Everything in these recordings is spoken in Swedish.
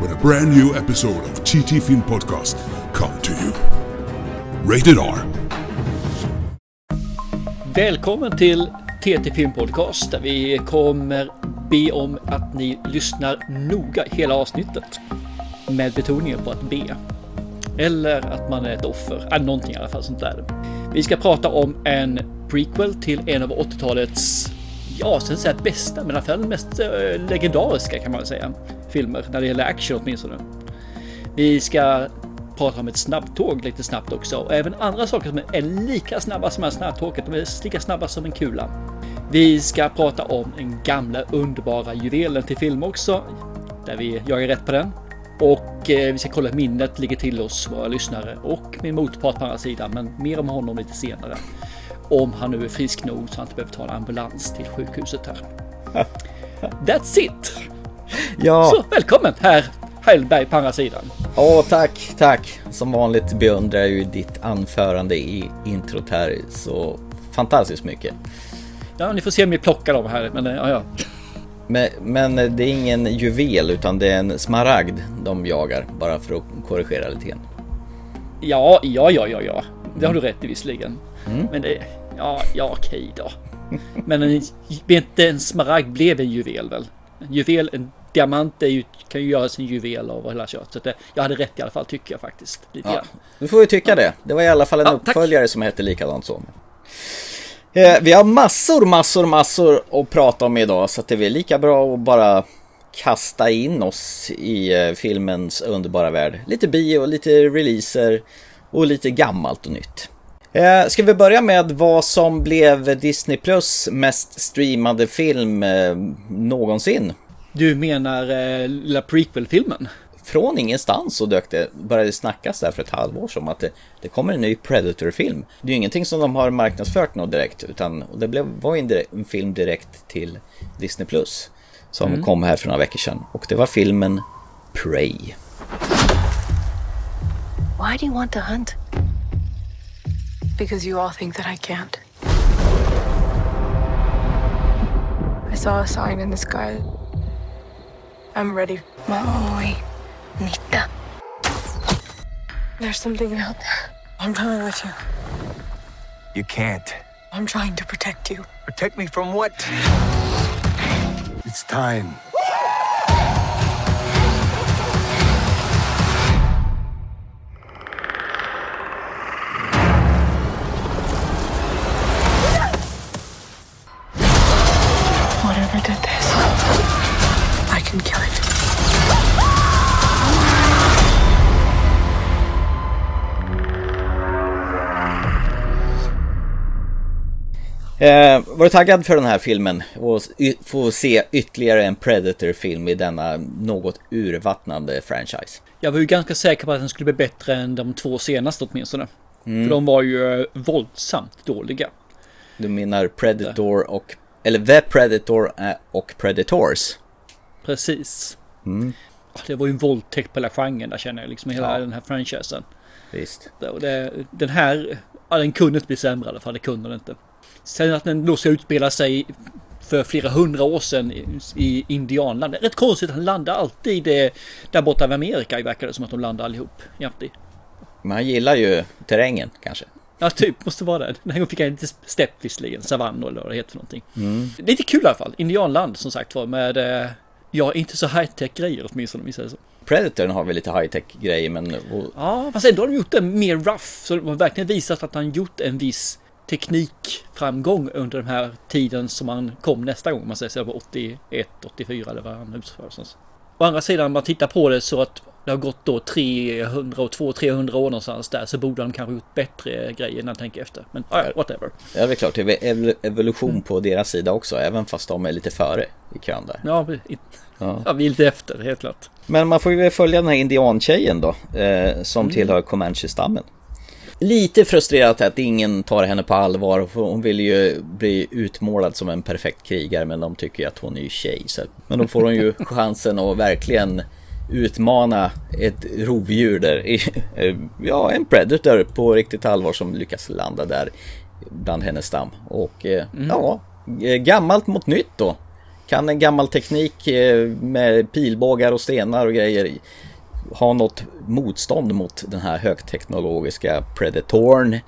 when a brand new episode of TT Film Podcast come to you. Rated R. Välkommen till TT Film Podcast där vi kommer be om att ni lyssnar noga hela avsnittet. Med betoningen på att be. Eller att man är ett offer. Äh, någonting i alla fall sånt där. Vi ska prata om en prequel till en av 80-talets, ja, sen säga bästa, men i alla fall mest äh, legendariska kan man säga. Filmer när det gäller action åtminstone. Vi ska prata om ett snabbtåg lite snabbt också och även andra saker som är lika snabba som det här snabbtåget. De är lika snabba som en kula. Vi ska prata om den gamla underbara juvelen till film också, där vi jagar rätt på den. Och eh, vi ska kolla hur minnet ligger till oss, våra lyssnare och min motpart på andra sidan, men mer om honom lite senare. Om han nu är frisk nog så han inte behöver ta en ambulans till sjukhuset här. That's it! Ja, Så välkommen här Hellberg på andra sidan. åh tack, tack. Som vanligt beundrar jag ju ditt anförande i introt här så fantastiskt mycket. Ja, ni får se om ni plockar dem här, men ja, ja. Men, men det är ingen juvel utan det är en smaragd de jagar, bara för att korrigera lite grann. Ja, ja, ja, ja, ja. Det har du rätt i visserligen. Men det, ja, ja, okej då. Men en, inte en smaragd blev en juvel väl? En juvel, en diamant är ju, kan ju göras en juvel av hela kört. Så det, jag hade rätt i alla fall tycker jag faktiskt. Lite Ja, du får ju tycka det. Det var i alla fall en Ja, tack. uppföljare som hette likadant så. Eh, vi har massor, massor, massor att prata om idag så att det är väl lika bra att bara kasta in oss i eh, filmens underbara värld. Lite bio, lite releaser och lite gammalt och nytt. Eh, ska vi börja med vad som blev Disney Plus mest streamade film eh, någonsin? Du menar eh, lilla prequel-filmen? från ingenstans så dök det, började snackas där för ett halvår som att det, det kommer en ny Predator-film. Det är ju ingenting som de har marknadsfört något direkt utan det blev, var ju en, direkt, en film direkt till Disney Plus som kom här för några veckor sedan och det var filmen Prey. Why do you want to hunt? Because you all think that I can't. I saw a sign in the sky. I'm ready. Maui. Nita. There's something out there. I'm coming with you. You can't. I'm trying to protect you. Protect me from what? It's time. Did this, I can kill it. Eh, var du taggad för den här filmen och få se ytterligare en Predator-film i denna något urvattnande franchise? Jag var ju ganska säker på att den skulle bli bättre än de två senaste åtminstone. För de var ju eh, våldsamt dåliga. Du menar Predator och, eller The Predator eh, och Predators? Precis. Ja, Det var ju en våldtäkt på hela genren där känner jag, liksom hela Ja. den här franchisen. Visst. Det, den här, ja, den kunde inte bli sämre i alla fall, det kunde den inte. Sen att den då ska utspela sig för flera hundra år sedan i, i Indianland. Det är rätt konstigt att han landar alltid eh, där borta i Amerika, verkar det som att de landar allihop. Men han gillar ju terrängen kanske. Ja, typ, måste vara det. Den här gången fick jag inte stepp visserligen, savann eller vad det heter för någonting. Lite kul i alla fall, Indianland som sagt var med, eh, ja, inte så high-tech grejer åtminstone om vi säger så. Predatorn har väl lite high-tech grejer men Ja, fast ändå har de gjort det mer rough. Så de har verkligen visat att han gjort en viss teknikframgång under den här tiden som han kom nästa gång. om Man säger så på 81, 84 eller vad han utför. Å andra sidan, om man tittar på det så att det har gått då 300 och 200-300 år någonstans där så borde de kanske gjort bättre grejer när jag tänker efter. Men ja, whatever. Ja, det är klart. Det är ev- evolution på deras sida också, även fast de är lite före i kön där. Ja, vi, Ja. ja, vi är lite efter, helt klart. Men man får ju följa den här indiantjejen då, eh, som tillhör Comanche-stammen. Lite frustrerat att ingen tar henne på allvar, hon vill ju bli utmålad som en perfekt krigare, men de tycker ju att hon är ju tjej. Så. Men då får hon ju chansen att verkligen utmana ett rovdjur där, eh, ja en predator på riktigt allvar som lyckas landa där bland hennes stam. Och eh, ja, eh, gammalt mot nytt då. Kan en gammal teknik med pilbågar och stenar och grejer ha något motstånd mot den här högteknologiska predatorn.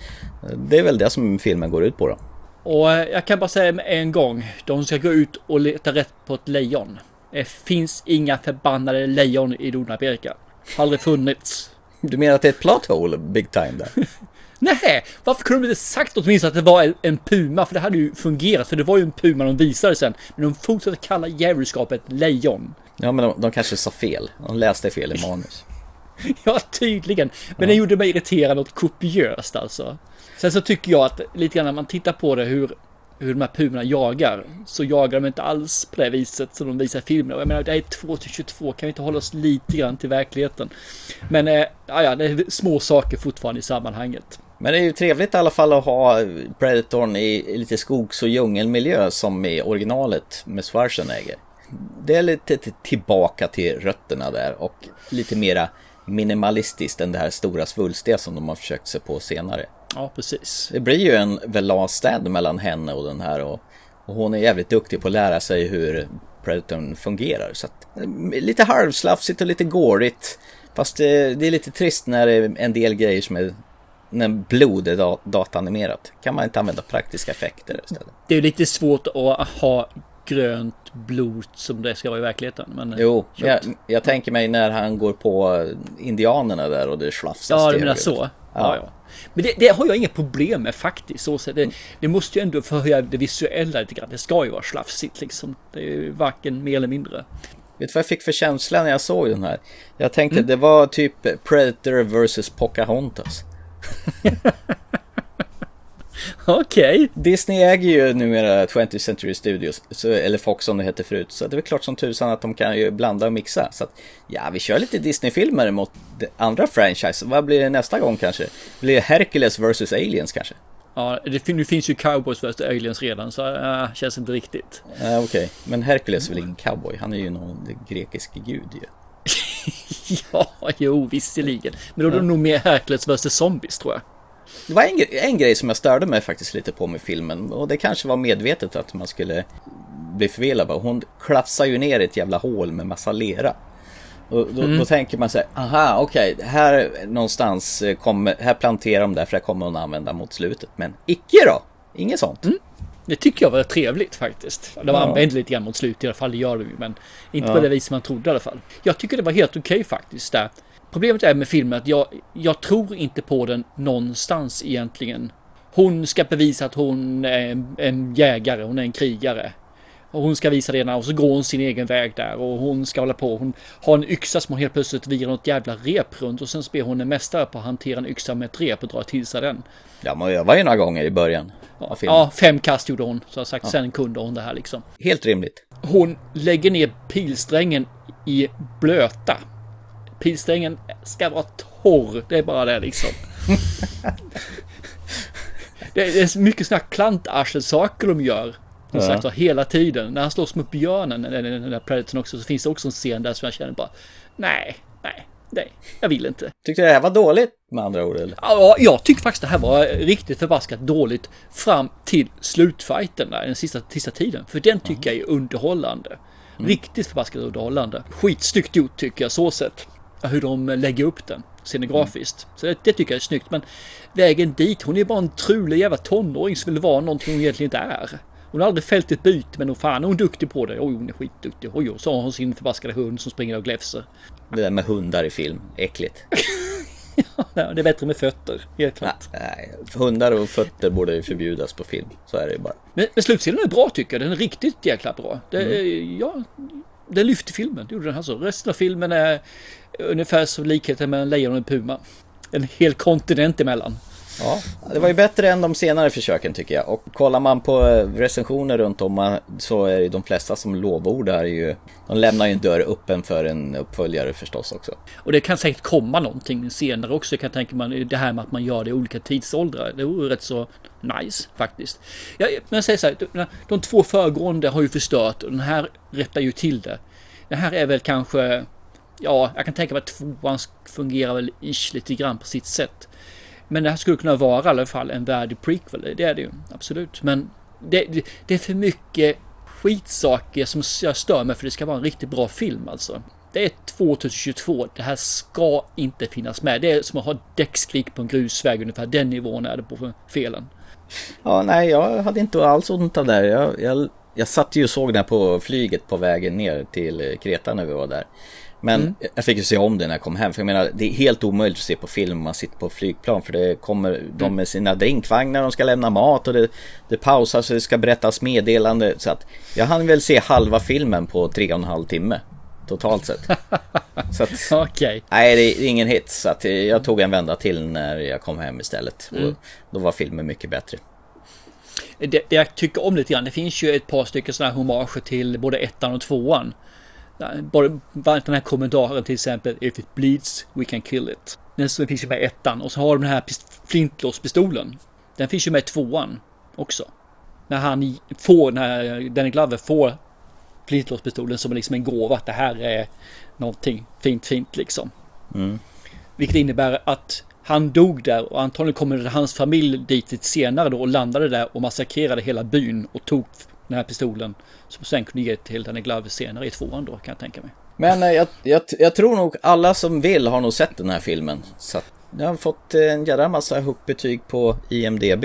Det är väl det som filmen går ut på då. Och jag kan bara säga med en gång, de ska gå ut och leta rätt på ett lejon. Det finns inga förbannade lejon i Nordamerika. Har aldrig funnits. Du menar att det är ett plot hole big time där? Nej, varför kunde de inte sagt åtminstone att det var en, en puma? För det hade ju fungerat, för det var ju en puma de visade sen. Men de fortsatte kalla djävulskapet lejon. Ja men de, de kanske sa fel. De läste fel i manus. Ja, tydligen. Men det gjorde mig irriterad något kopiöst alltså. Sen så tycker jag att lite grann när man tittar på det hur, hur de här pumorna jagar. Så jagar de inte alls på det viset som de visar i filmen. Och Jag menar, det är 2 till 22. Kan vi inte hålla oss lite grann till verkligheten? Men eh, ja, ja, det är små saker fortfarande i sammanhanget. Men det är ju trevligt i alla fall att ha Predatorn i lite skogs och djungelmiljö som i originalet med Schwarzenegger. Det är lite tillbaka till rötterna där och lite mera minimalistiskt än det här stora svulstiga som de har försökt sig på senare. Ja, precis. Det blir ju en velastad mellan henne och den här och, och hon är jävligt duktig på att lära sig hur Predatorn fungerar. Så att, eh, lite halvslafsigt och lite gårigt. Fast det, det är lite trist när det är en del grejer som är när blod är da- datanimerat. Kan man inte använda praktiska effekter istället? Det är lite svårt att ha grönt blod som det ska vara i verkligheten. Men, Jo, Kört. jag, jag tänker mig när han går på indianerna där och det slafsas Ja, du menar så. Ja, ja. Men det, det har jag inget problem med faktiskt. Så, det, det måste ju ändå förhöja det visuella lite grann. Det ska ju vara slafsigt liksom. Det är ju varken mer eller mindre. Vet du vad jag fick för känsla när jag såg den här? Jag tänkte det var typ Predator vs Pocahontas. Okej. Disney äger ju numera 20th Century Studios, eller Fox som det hette förut. Så det är väl klart som tusan att de kan ju blanda och mixa. Så att, ja, vi kör lite Disney-filmer mot andra franchise. Vad blir det nästa gång kanske? Blir det Hercules vs Aliens kanske? Ja, det, nu finns ju Cowboys vs Aliens redan så äh, känns inte riktigt. Ja, Okej, men Hercules är väl ingen cowboy? Han är ju någon grekisk gud ju. Ja, jo, visserligen. Men då är det nog mer Hercules vs Zombies tror jag. Det var en, en grej som jag störde mig faktiskt lite på med filmen och det kanske var medvetet att man skulle bli förvirrad. Hon klafsar ju ner i ett jävla hål med massa lera. Och då, då tänker man här, aha okej, här någonstans eh, kommer, här planterar de där för det kommer hon använda mot slutet. Men icke då! Inget sånt. Det tycker jag var trevligt faktiskt. De Ja. använde lite grann mot slutet i alla fall, det gör de ju. Men inte Ja. på det viset man trodde i alla fall. Jag tycker det var helt okej faktiskt där. Problemet är med filmen att jag, jag tror inte på den någonstans egentligen. Hon ska bevisa att hon är en, en jägare, hon är en krigare. Och hon ska visa det och så går hon sin egen väg där och hon ska hålla på. Hon har en yxa som hon helt plötsligt virar något jävla rep runt och sen blir hon en mästare på att hantera en yxa med ett rep och dra till sig den. Ja, man övar ju några gånger i början filmen. Ja, fem kast gjorde hon. Så sagt, sen kunde hon det här liksom. Helt rimligt. Hon lägger ner pilsträngen i blöta. Pilsträngen ska vara torr, det är bara det liksom. det är så mycket sådana här klantarselsaker de gör. Som Ja. sagt hela tiden. När han slåss mot björnen, den, den där Predatorn också, så finns det också en scen där som jag känner bara, nej, nej, nej, jag vill inte. Tyckte du det här var dåligt med andra ord eller? Ja, jag tycker faktiskt det här var riktigt förbaskat dåligt fram till slutfighten där, den sista, sista tiden. För den tycker jag är underhållande. Riktigt förbaskat underhållande. Skitsnyggt gjort tycker jag så sett. Hur de lägger upp den scenografiskt. Så det, det tycker jag är snyggt. Men vägen dit, hon är bara en trulig jävla tonåring som vill vara någonting hon egentligen inte är. Hon har aldrig fällt ett byte men hon fan är hon duktig på det. Oj, hon är skitduktig. Oj, så har hon sin förbaskade hund som springer och gläfser. Det där med hundar i film, äckligt. Ja, det är bättre med fötter, helt klart. Nej, hundar och fötter borde ju förbjudas på film. Så är det ju bara. Men, men slutscenen är bra tycker jag. Den är riktigt jäkla bra. Det, Mm. ja, den lyfte filmen, det gjorde den alltså. Resten av filmen är ungefär som likheten mellan lejon och puma. En hel kontinent emellan. Ja, det var ju bättre än de senare försöken tycker jag. Och kollar man på eh, recensioner runt om så är det de flesta som lovordar ju... De lämnar ju en dörr öppen för en uppföljare förstås också. Och det kan säkert komma någonting senare också. Jag kan tänka mig det här med att man gör det i olika tidsåldrar. Det vore rätt så nice faktiskt. Ja, men jag säger så här, de två föregående har ju förstört och den här rättar ju till det. Den här är väl kanske... Ja, jag kan tänka mig att tvåan fungerar väl ish lite grann på sitt sätt. Men det här skulle kunna vara i alla fall en värdig prequel. Det är det ju absolut. Men det, det, det är för mycket skitsaker som jag stör mig för det ska vara en riktigt bra film alltså. Det är 2022. Det här ska inte finnas med. Det är som att ha däckskrik på en grusväg ungefär. Den nivån är det på felen. Ja, nej, jag hade inte alls ont av det. Jag, jag, jag satt ju och såg den på flyget på vägen ner till Kreta när vi var där. Men mm. jag fick ju se om det när jag kom hem. För jag menar, det är helt omöjligt att se på film om man sitter på flygplan. För det kommer mm. de med sina drinkvagnar, de ska lämna mat och det, det pausas och det ska berättas meddelande. Så att jag hann väl se halva filmen på tre och en halv timme. Totalt sett. så att, okay. Nej, det är ingen hit. Så att jag tog en vända till när jag kom hem istället. Mm. Och då var filmen mycket bättre. Det, det, jag tycker om lite grann, det finns ju ett par stycken sådana här homager till både ettan och tvåan. Bara den här kommentaren till exempel If it bleeds we can kill it. Den finns ju med i ettan och så har de den här flintlåspistolen. Den finns ju med i tvåan också. När han får, när Danny Glover får flintlåspistolen som liksom en gåva att det här är någonting fint fint liksom. Mm. Vilket innebär att han dog där och antagligen kommer hans familj dit lite senare då och landade där och massakrerade hela byn och tog den här pistolen. Som sen kunde ge till Danny Glover senare i tvåan då kan jag tänka mig. Men eh, jag, jag, jag, tror nog alla som vill har nog sett den här filmen. Så jag har fått en jävla massa huppbetyg på IMDB.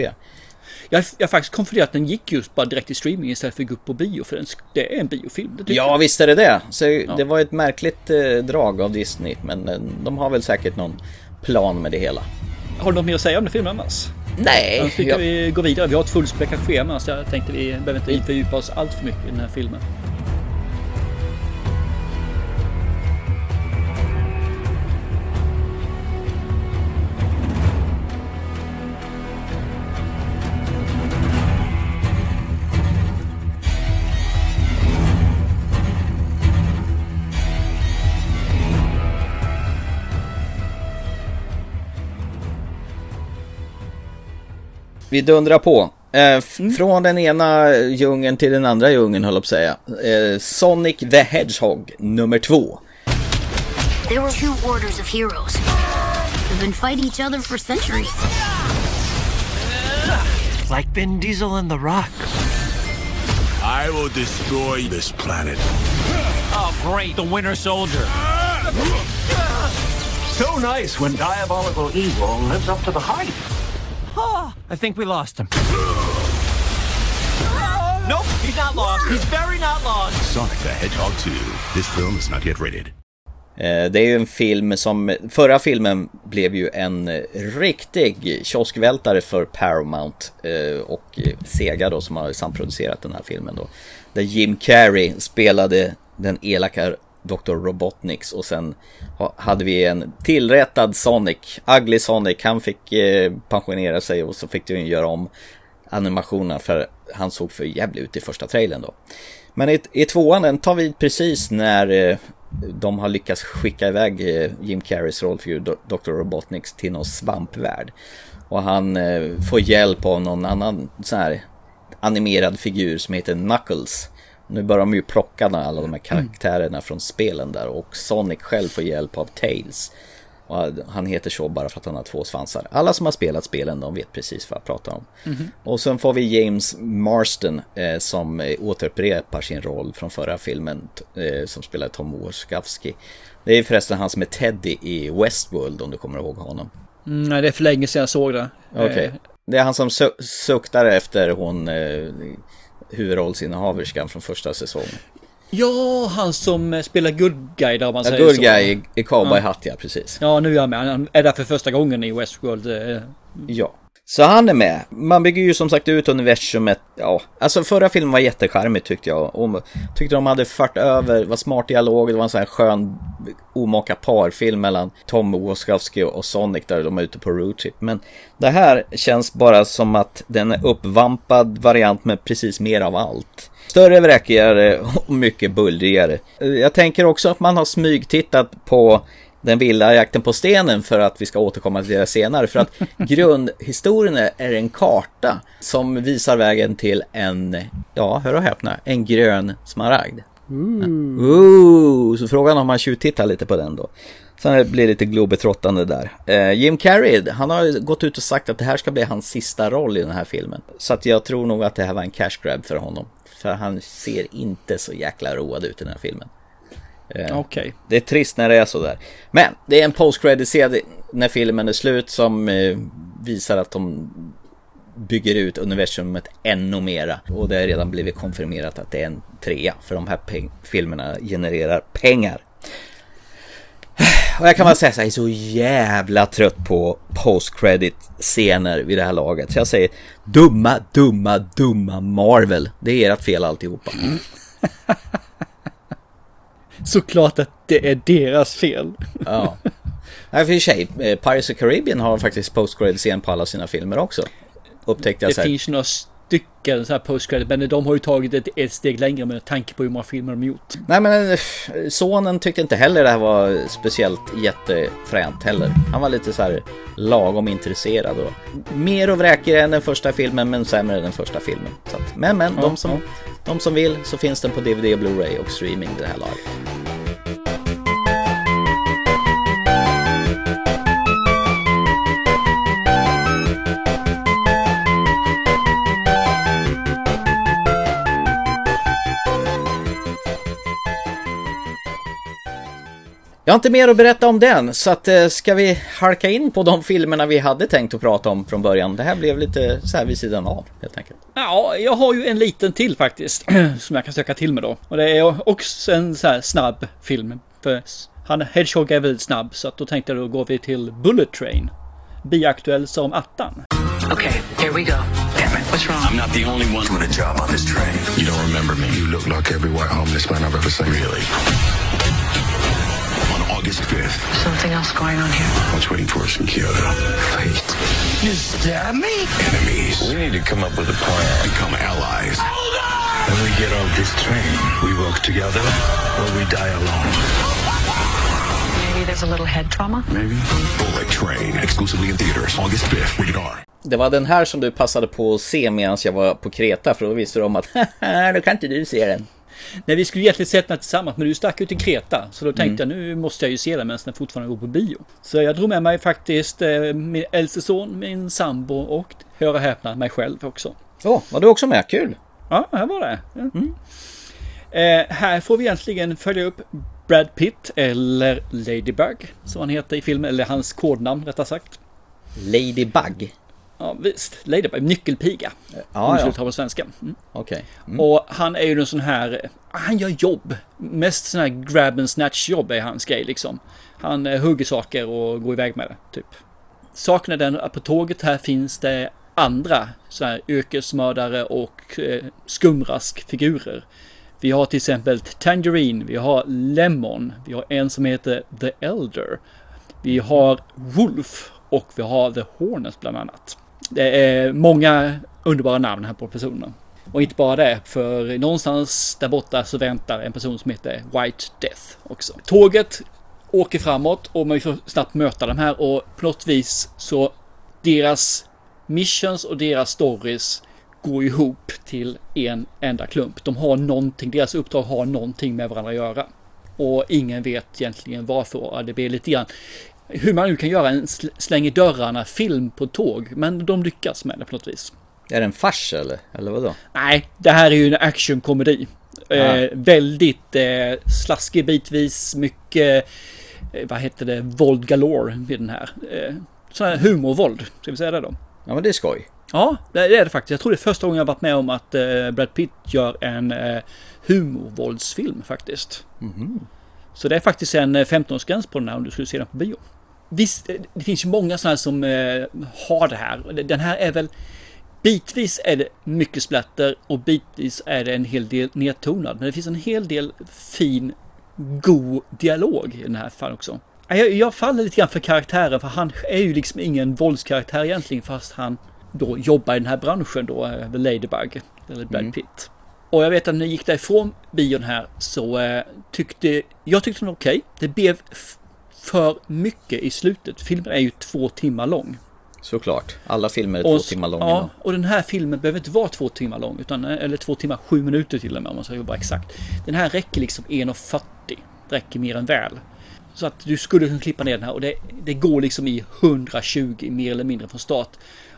Jag, jag faktiskt konfunderat att den gick just bara direkt i streaming istället för att gå upp på bio. För den, det är en biofilm. ja, jag. visst är det det. Så ja. Det var ett märkligt eh, drag av Disney. Men eh, de har väl säkert någon plan med det hela. Har du något mer att säga om den filmen annars? Nej. Jag tycker jag... vi går vidare. Vi har ett fullspäckat schema så jag tänkte vi behöver inte fördjupa oss allt för mycket i den här filmen. Vi dundrar på. Eh, mm. Från den ena djungeln till den andra djungeln höll jag på att säga. Eh, Sonic the Hedgehog nummer två. There were two orders of heroes. They've been fighting each other for centuries. Like Vin Diesel and The Rock. I will destroy this planet. Oh, great. The Winter Soldier. So nice when diabolical evil lives up to the hype. I think we lost him. Nope, he's not lost. He's very not lost. Sonic the Hedgehog 2. This film is not yet rated. Eh, det är ju en film som, förra filmen blev ju en riktig kioskvältare för Paramount eh, och Sega då som har samproducerat den här filmen då. Där Jim Carrey spelade den elaka Dr. Robotniks och sen hade vi en tillrättad Sonic, Ugly Sonic. Han fick eh, pensionera sig och så fick de göra om animationerna för han såg för jävligt ut i första trailern då. Men i, i tvåan den tar vi precis när eh, de har lyckats skicka iväg eh, Jim Carreys rollfigur Dr. Robotniks till någon svampvärld. Och han eh, får hjälp av någon annan sån här animerad figur som heter Knuckles. Nu börjar de ju plocka alla de här karaktärerna från spelen där och Sonic själv får hjälp av Tails. Och han heter så bara för att han har två svansar. Alla som har spelat spelen de vet precis vad jag pratar om. Mm -hmm. Och sen får vi James Marston eh, som eh, återupprepar sin roll från förra filmen eh, som spelar Tom Warskawski. Det är förresten han som är Teddy i Westworld om du kommer ihåg honom. Mm, nej, det är för länge sedan jag såg det. Okej. Okay. Eh. Det är han som su suktar efter hon eh, huvudrollsinnehaverskan från första säsongen. Ja, han som spelar good guy där om man ja, säger good så. guy i, cowboyhatt ja. ja, precis. Ja, nu är han med. Han är där för första gången i Westworld. Ja. Så han är med. Man bygger ju som sagt ut universumet. Ja, alltså förra filmen var jättecharmig tyckte jag. Och tyckte de hade fört över, var smart dialog, det var en sån här skön omaka parfilm mellan Tom Wazowski och Sonic där de är ute på roadtrip. Men det här känns bara som att den är uppvampad variant med precis mer av allt. Större, vräkigare och mycket bullrigare. Jag tänker också att man har smygtittat på den vilda jakten på stenen för att vi ska återkomma till det senare. För att grundhistorien är en karta som visar vägen till en, ja, hör och häpna, en grön smaragd. Mm. Ooh, så frågan om man tjuvtittar lite på den då. Sen blir det lite globetrottande där. Eh, Jim Carrey, han har gått ut och sagt att det här ska bli hans sista roll i den här filmen. Så att jag tror nog att det här var en cash grab för honom. För han ser inte så jäkla road ut i den här filmen. Eh, okay. Det är trist när det är sådär. Men det är en post scen när filmen är slut som eh, visar att de bygger ut universumet ännu mera. Och det har redan blivit konfirmerat att det är en trea. För de här filmerna genererar pengar. Och jag kan bara säga så jag är så jävla trött på post-credit scener vid det här laget. Så jag säger dumma, dumma, dumma Marvel. Det är ert fel alltihopa. Såklart att det är deras fel. ja. Nej, för i sig, eh, Pirates of Caribbean har faktiskt post-credit scen på alla sina filmer också. Upptäckte jag Det finns några stycken så här post credit men de har ju tagit ett, ett steg längre med tanke på hur många filmer de gjort. Nej men eh, sonen tyckte inte heller det här var speciellt jättefränt heller. Han var lite så här lagom intresserad och mer och vräkigare än den första filmen men sämre än den första filmen. Att, men men, ja, de, som, ja. de som vill så finns den på DVD och Blu-ray och streaming det här laget. Jag har inte mer att berätta om den, så att, eh, ska vi halka in på de filmerna vi hade tänkt att prata om från början. Det här blev lite så här vid sidan av, helt enkelt. Ja, jag har ju en liten till faktiskt, som jag kan söka till med då. Och det är också en så här snabb film. För han Hedgehog är väldigt snabb, så att då tänkte jag då går vi till Bullet Train. Biaktuell som attan. Okay, here we go. What's wrong? I'm not the only one doing a job on this train. You don't remember me. You look like every white homeless man I've ever seen. Really? August 5th. Something else going on here. What's waiting for us in Kyoto? Fate. You stab me? Enemies. We need to come up with a plan. Become allies. Hold on! When we get off this train, we work together or we die alone. Maybe there's a little head trauma? Maybe. Bullet Train. Exclusively in theaters. August 5th. Rated R. Det var den här som du passade på att se medan jag var på Kreta för då visste du om att då kan inte du se den. Nej, vi skulle egentligen sett den tillsammans, men du stack ut till Kreta. Så då tänkte mm. jag, nu måste jag ju se den medan den fortfarande går på bio. Så jag drog med mig faktiskt eh, min äldste son, min sambo och, hör och häpna, mig själv också. Så, oh, var du också med? Kul! Ja, här var det. Mm. Eh, här får vi egentligen följa upp Brad Pitt, eller Ladybug, som han heter i filmen, eller hans kodnamn rättare sagt. Ladybug? Ja visst, Ladybug, nyckelpiga. Ja, om ja. ta på svenska. Mm. Okay. Mm. Och han är ju en sån här, han gör jobb. Mest sån här grab and snatch jobb är hans grej liksom. Han eh, hugger saker och går iväg med det, typ. Saken är den att på tåget här finns det andra så här yrkesmördare och eh, skumraskfigurer. Vi har till exempel Tangerine, vi har Lemon, vi har en som heter The Elder. Vi har Wolf och vi har The Hornets bland annat. Det är många underbara namn här på personerna. Och inte bara det, för någonstans där borta så väntar en person som heter White Death också. Tåget åker framåt och man får snabbt möta de här och på något vis så deras missions och deras stories går ihop till en enda klump. De har någonting, deras uppdrag har någonting med varandra att göra. Och ingen vet egentligen varför. Det blir lite grann hur man nu kan göra en släng i dörrarna film på tåg. Men de lyckas med det på något vis. Är det en fars eller? Eller vadå? Nej, det här är ju en actionkomedi. Eh, väldigt eh, slaskig bitvis, mycket, eh, vad heter det, våld galore vid den här. Eh, sån här humorvåld, ska vi säga det då? Ja men det är skoj. Ja, det är det faktiskt. Jag tror det är första gången jag varit med om att eh, Brad Pitt gör en eh, humorvåldsfilm faktiskt. Mm -hmm. Så det är faktiskt en 15-årsgräns eh, på den här om du skulle se den på bio. Visst, det finns ju många sådana som eh, har det här. Den här är väl Bitvis är det mycket splatter och bitvis är det en hel del nedtonad. Men det finns en hel del fin, god dialog i den här fallen också. Jag, jag faller lite grann för karaktären för han är ju liksom ingen våldskaraktär egentligen fast han då jobbar i den här branschen då, eh, The Ladybug, eller Brad Pitt. Och jag vet att när jag gick därifrån bion här så eh, tyckte jag tyckte den var okej. Det blev för mycket i slutet. Filmen är ju två timmar lång. Såklart. Alla filmer är två Och, timmar långa. Ja, och den här filmen behöver inte vara två timmar lång, utan, eller två timmar sju minuter till och med om man ska vara exakt. Den här räcker liksom 1.40. Det räcker mer än väl. Så att du skulle kunna klippa ner den här och det, det går liksom i 120 mer eller mindre från start.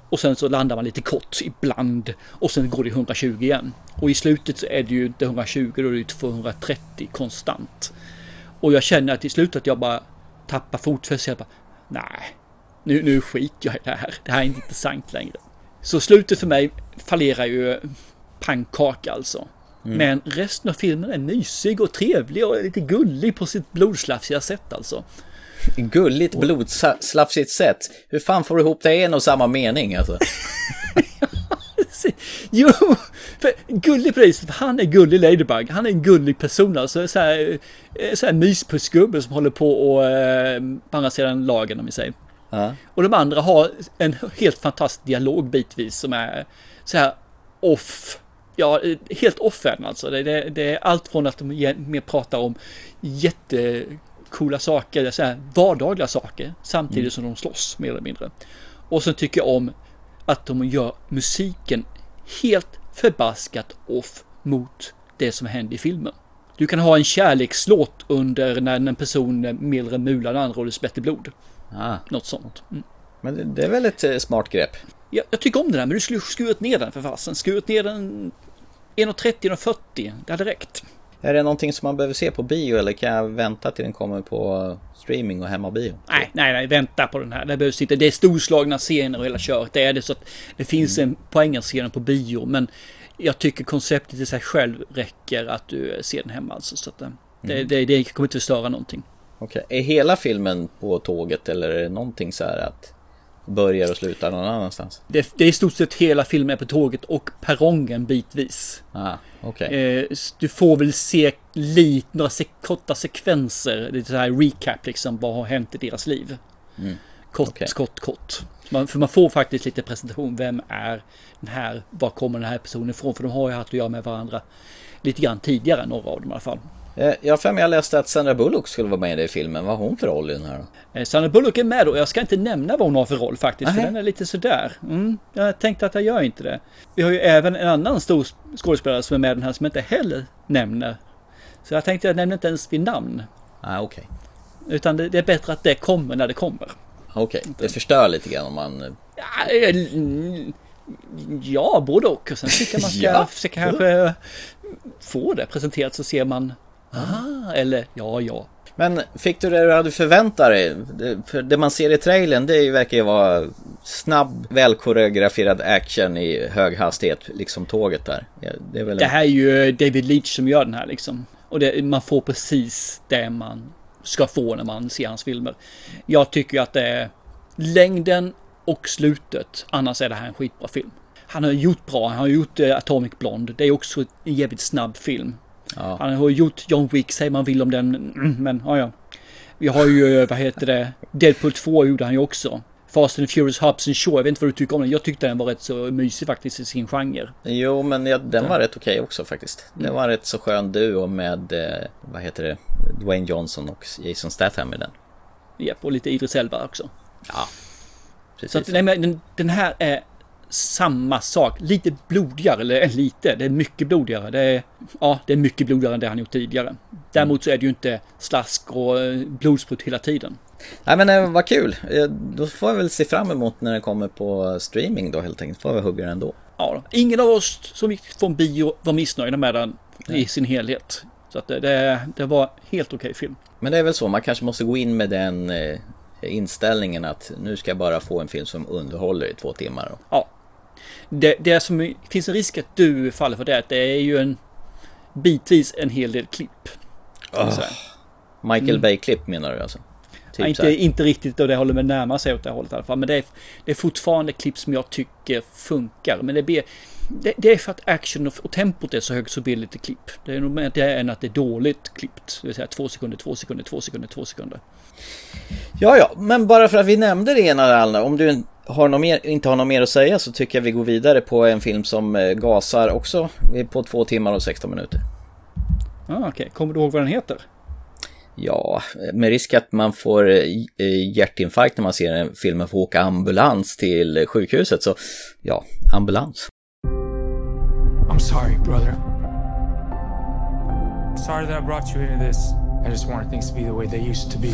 Och sen så landar man lite kort ibland och sen går det 120 igen. Och i slutet så är det ju inte 120, då är det ju 230 konstant. Och jag känner att i slutet att jag bara tappar fotfästet. Jag bara, nej, nu, nu skiter jag i det här. Det här är inte intressant längre. Så slutet för mig fallerar ju pannkaka alltså. Men resten av filmen är mysig och trevlig och lite gullig på sitt blodslafsiga sätt alltså. Gulligt blodslafsigt sätt. Hur fan får du ihop det i en och samma mening alltså? Jo, för gullig på det för han är gullig Ladybug. Han är en gullig person alltså. Så här, eh, så här myspusgubbe som håller på och eh, på andra sidan lagen om vi säger. Ja. Och de andra har en helt fantastisk dialog bitvis som är så här off. Ja, helt off än alltså. Det, det, det är allt från att de mer pratar om jättekola saker, så här vardagliga saker, samtidigt som de slåss mer eller mindre. Och sen tycker jag om att de gör musiken helt förbaskat off mot det som händer i filmen. Du kan ha en kärlekslåt under när en person mular den andra och det sprätter blod. Ah, Något sånt. Mm. men det, det är väl ett eh, smart grepp. Jag, jag tycker om den här, men du skulle skurit ner den för fasen. Skurit ner den 1,30, 1,40. Det hade räckt. Är det någonting som man behöver se på bio eller kan jag vänta till den kommer på streaming och hemmabio? Nej, nej, nej, vänta på den här. Det behövs inte. Det är storslagna scener och hela köret. Det är det så att det finns en poäng att se den på bio, men jag tycker konceptet i sig själv räcker att du ser den hemma alltså. Så att, eh, det, det, det kommer inte störa någonting. Okej, är hela filmen på tåget eller är det någonting så här att börjar och slutar någon annanstans? Det, det är i stort sett hela filmen på tåget och perrongen bitvis. Ah, okej. Eh, du får väl se lite, några sek korta sekvenser, lite så här recap liksom, vad har hänt i deras liv. Kort, Okej. kort, kort. Man, för man får faktiskt lite presentation, vem är den här, var kommer den här personen ifrån? För de har ju haft att göra med varandra lite grann tidigare, några av dem i alla fall. Eh, Jag har för mig jag läste att Sandra Bullock skulle vara med i filmen. Vad har hon för roll i den här då? Eh, Sandra Bullock är med och jag ska inte nämna vad hon har för roll faktiskt, för den är lite sådär. Mm, jag tänkte att jag gör inte det. Vi har ju även en annan stor skådespelare som är med i den här som jag inte heller nämner. Så jag tänkte jag nämner inte ens vid namn. Ah, okej. Utan det, det är bättre att det kommer när det kommer. Okej, det förstör lite grann om man... eh, Ja, ja både och. och sen tycker jag man ska Ja. kanske få det presenterat så ser man Ah, eller ja, ja. Men fick du det du hade förväntat dig? Det- För det man ser i trailern det verkar ju vara snabb, välkoreograferad action i hög hastighet, liksom tåget där. Det väl Det här är ju David Leach som gör den här liksom. Och det, man får precis det man ska få när man ser hans filmer. Jag tycker att det är längden och slutet. Annars är det här en skitbra film. Han har gjort bra. Han har gjort eh, Atomic Blonde. Det är också en jävligt snabb film. Ja. Han har gjort John Wick, säger man vill om den. Mm, Men ja, ja. Vi har ju, vad heter det, Deadpool 2 gjorde han ju också. Fast and Furious Hubs and Shaw, jag vet inte vad du tycker om den. Jag tyckte den var rätt så mysig faktiskt i sin genre. Jo, men ja, den var rätt okej också faktiskt. Det var en rätt så skön duo med, eh, vad heter det, Dwayne Johnson och Jason Statham i den. Japp, och lite Idris Elba också. Precis. Så att, nej, men den, den här är samma sak. Lite blodigare, eller lite, det är mycket blodigare. Det är, ja, det är mycket blodigare än det han gjort tidigare. Däremot så är det ju inte slask och eh, blodsprutt hela tiden. Nej men eh, vad kul. Eh, Då får jag väl se fram emot när den kommer på streaming då helt enkelt. Får vi hugga den då. Ja, ingen av oss som gick från bio var missnöjda med den i sin helhet. Så att det, det, det var helt okej film. Men det är väl så, man kanske måste gå in med den inställningen att nu ska jag bara få en film som underhåller i två timmar. Ja. Det, det som finns en risk att du faller för det, att det är ju en bitvis en hel del klipp. säga. Michael Bay-klipp menar du alltså? Typ här. inte, inte riktigt åt det hållet men närmar sig åt det hållet i alla fall. Men det är, det är fortfarande klipp som jag tycker funkar. Men det blir... Det, det är för att action och, och tempot är så högt så blir det lite klipp. Det är nog mer det än att det är dåligt klippt. Det vill säga två sekunder, två sekunder, två sekunder, två sekunder. Ja, ja, men bara för att vi nämnde det ena eller andra. Om du har mer, inte har något mer att säga så tycker jag vi går vidare på en film som eh, gasar också på två timmar och 16 minuter. Ah, Okej, kommer du ihåg vad den heter? Ja, med risk att man får eh, hjärtinfarkt när man ser en film och får åka ambulans till sjukhuset så ja, ambulans. I'm sorry, brother. Sorry that I brought you into this. I just wanted things to be the way they used to be.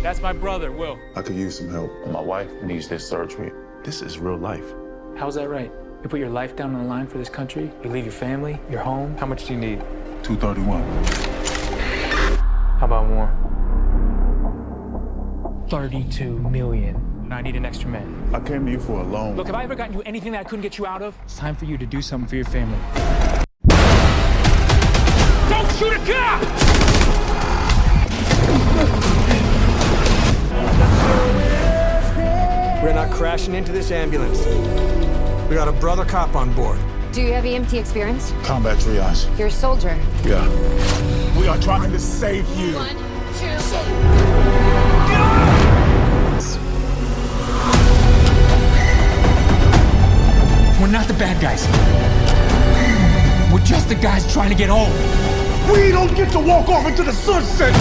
That's my brother, Will. I could use some help. My wife needs this surgery. This is real life. How's that right? You put your life down on the line for this country? You leave your family, your home? How much do you need? 231. How about more? 32 million. I need an extra man. I came to you for a loan. Look, have I ever gotten you anything that I couldn't get you out of? It's time for you to do something for your family. Don't shoot a cop! We're not crashing into this ambulance. We got a brother cop on board. Do you have EMT experience? Combat triage. You're a soldier. Yeah. We are trying to save you. We're not the bad guys. We're just the guys trying to get home. We don't get to walk off into the sunset.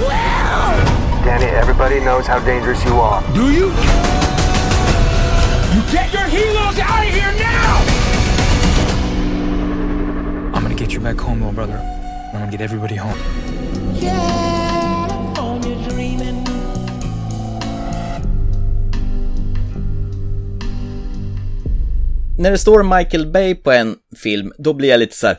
Well! Danny, everybody knows how dangerous you are. Do you? You get your helos out of here now! I'm gonna get you back home, little brother. I'm gonna get everybody home. När det står Michael Bay på en film, då blir jag lite så här.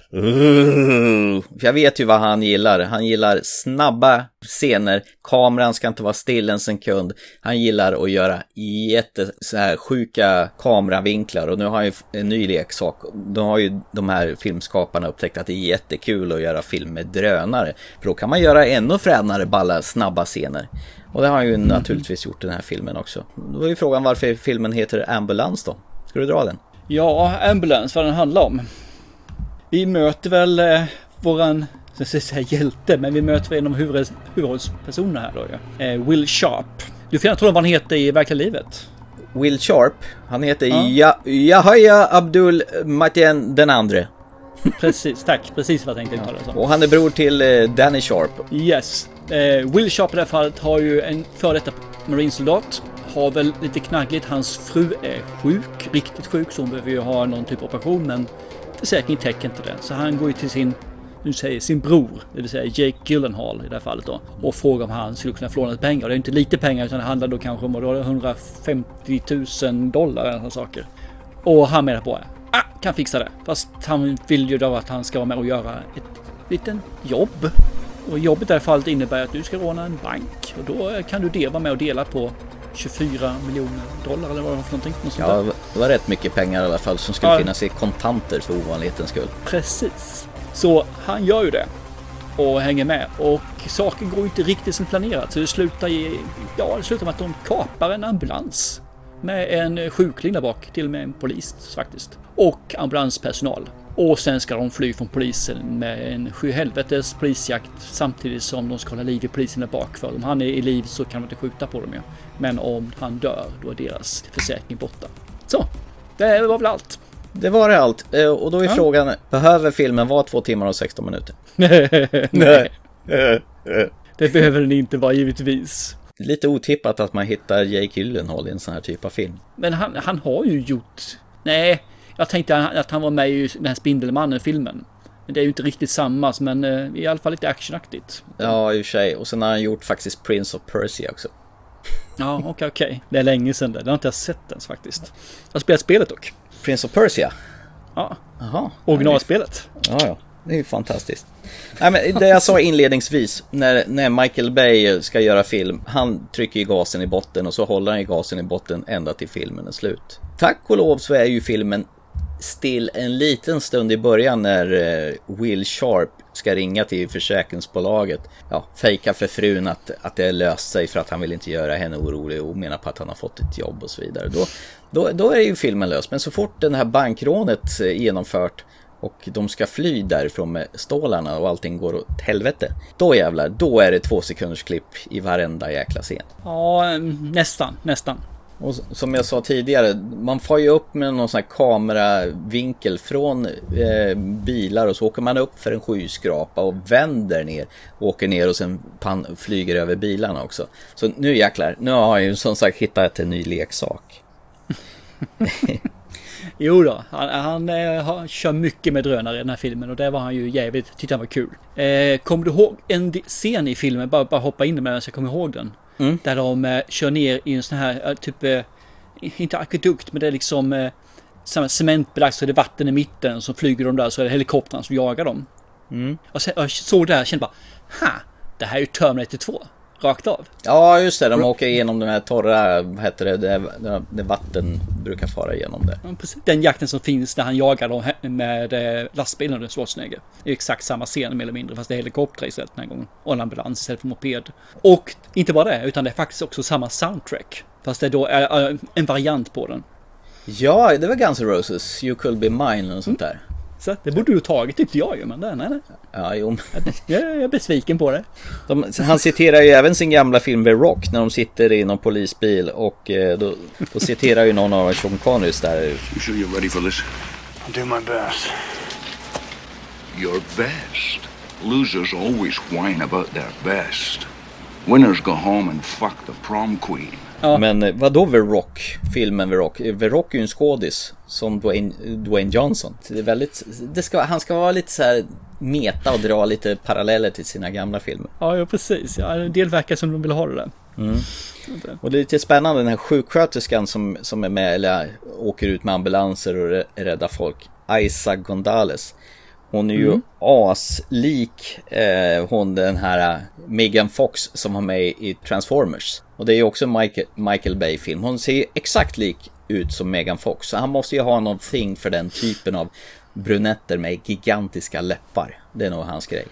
För jag vet ju vad han gillar. Han gillar snabba scener, kameran ska inte vara still en sekund. Han gillar att göra jätte så här sjuka kameravinklar och nu har han ju en ny leksak. Då har ju de här filmskaparna upptäckt att det är jättekul att göra film med drönare. För då kan man göra ännu fränare balla snabba scener. Och det har han ju naturligtvis gjort i den här filmen också. Då är ju frågan varför filmen heter Ambulans då? Ska du dra den? Ja, Ambulance, vad den handlar om. Vi möter väl eh, våran, jag ska säga hjälte, men vi möter väl en av huvud, huvudrollspersonerna här då ja. eh, Will Sharp. Du får gärna tala om vad han heter i verkliga livet. Will Sharp, han heter Ja. ja. Yahya Abdul Matien den andre. Precis, tack. Precis vad jag tänkte uttala det som. Och han är bror till eh, Danny Sharp. Yes. Eh, Will Sharp i det här fallet har ju en före detta marinsoldat. Har väl lite knaggligt. Hans fru är sjuk, riktigt sjuk, så hon behöver ju ha någon typ av operation. Men försäkringen täcker inte det. Så han går ju till sin, nu säger sin bror, det vill säga Jake Gyllenhaal i det här fallet då. Och frågar om han skulle kunna få låna pengar. Och det är inte lite pengar utan det handlar då kanske om då, 150 000 dollar eller sådana saker. Och han menar på ah, kan fixa det. Fast han vill ju då att han ska vara med och göra ett litet jobb. Och jobbet i det här fallet innebär att du ska råna en bank. Och då kan du vara med och dela på 24 miljoner dollar eller vad det var för någonting. Något sånt Ja, det var rätt mycket pengar i alla fall som skulle Ja. finnas i kontanter för ovanlighetens skull. Precis. Så han gör ju det. Och hänger med. Och saker går inte riktigt som planerat. Så det slutar, i, ja, det slutar med att de kapar en ambulans. Med en sjukling där bak. Till och med en polis faktiskt. Och ambulanspersonal. Och sen ska de fly från polisen med en sjuhelvetes polisjakt samtidigt som de ska hålla liv i polisen där bak. För om han är i liv så kan de inte skjuta på dem ju. Men om han dör då är deras försäkring borta. Så, det var väl allt. Det var det allt. Eh, Och då är Ja. frågan, behöver filmen vara två timmar och 16 minuter? Nej. Det behöver den inte vara givetvis. Lite otippat att man hittar Jake Gyllenhaal i en sån här typ av film. Men han, han har ju gjort... Nej, jag tänkte att han var med i den här Spindelmannen-filmen. Men det är ju inte riktigt samma, men eh, i alla fall lite actionaktigt. Ja, i och för sig. Och sen har han gjort faktiskt Prince of Persia också. Ja, okej, okej. Det är länge sedan det. Det har inte jag sett ens faktiskt. Jag har spelat spelet dock. Prince of Persia? Ja. Jaha. Originalspelet. Ja, ja. Det är ju fantastiskt. Nej, men det jag sa inledningsvis, när, när Michael Bay ska göra film, han trycker i gasen i botten och så håller han i gasen i botten ända till filmen är slut. Tack och lov så är ju filmen still en liten stund i början när eh, Will Sharp ska ringa till försäkringsbolaget. Ja, fejka för frun att, att det löst sig för att han vill inte göra henne orolig och menar på att han har fått ett jobb och så vidare. Då, då, då är ju filmen lös. Men så fort det här bankrånet eh, är genomfört och de ska fly därifrån med stålarna och allting går åt helvete. Då jävlar, då är det två sekunders klipp i varenda jäkla scen. Ja, nästan, nästan. Och som jag sa tidigare, man får ju upp med någon sån här kameravinkel från eh, bilar och så åker man upp för en skyskrapa och vänder ner. Åker ner och sen pan, flyger över bilarna också. Så nu jäklar, nu har jag ju som sagt hittat en ny leksak. Jo då, han, han, eh, han kör mycket med drönare i den här filmen och det var han ju jävligt, tyckte han var kul. Eh, kommer du ihåg en scen i filmen, bara, bara hoppa in med den så jag kommer ihåg den. Mm. Där de eh, kör ner i en sån här, eh, typ, eh, inte akvedukt, men det är liksom eh, cementbelagt så är det vatten i mitten. Så flyger de där så är det helikoptern som jagar dem. Mm. Och sen, jag såg det här och kände bara, ha, det här är ju Terminator 2. Rakt av. Ja, just det. De åker igenom den här torra, vad heter det, där, där vatten brukar fara igenom där. Ja, precis. Den jakten som finns när han jagar dem med eh, lastbilen och Schwarzenegger. Det är exakt samma scen mer eller mindre, fast det är helikopter istället den här gången. Och en ambulans istället för moped. Och inte bara det, utan det är faktiskt också samma soundtrack. Fast det är då är, är en variant på den. Ja, det var Guns N' Roses, You Could Be Mine och sånt där. Så det borde du tagit tyckte jag ju, men det, nej, nej. Ja, jo. Jag, jag är besviken på det. De, han citerar ju även sin gamla film The Rock när de sitter i någon polisbil och eh, då, då citerar ju någon av Sean Connerys där. You sure you're ready for this? I'll do my best. Your best. Losers always whine about their best. Winners go home and fuck the prom queen. Men eh, vad då The Rock? Filmen The Rock? The Rock är ju en skådis som Dwayne, Dwayne Johnson. Det är väldigt, det ska, han ska vara lite så här meta och dra lite paralleller till sina gamla filmer. Ja, ja precis. Ja, en del verkar som de vill ha det där. Mm. Och det är lite spännande den här sjuksköterskan som, som är med eller åker ut med ambulanser och rä- räddar folk. Isa Gonzales. Hon är ju Mm. aslik eh, hon den här eh, Megan Fox som var med i Transformers. Och det är ju också en Michael, Michael Bay-film. Hon ser exakt lik ut som Megan Fox. Så han måste ju ha någonting för den typen av brunetter med gigantiska läppar. Det är nog hans grej.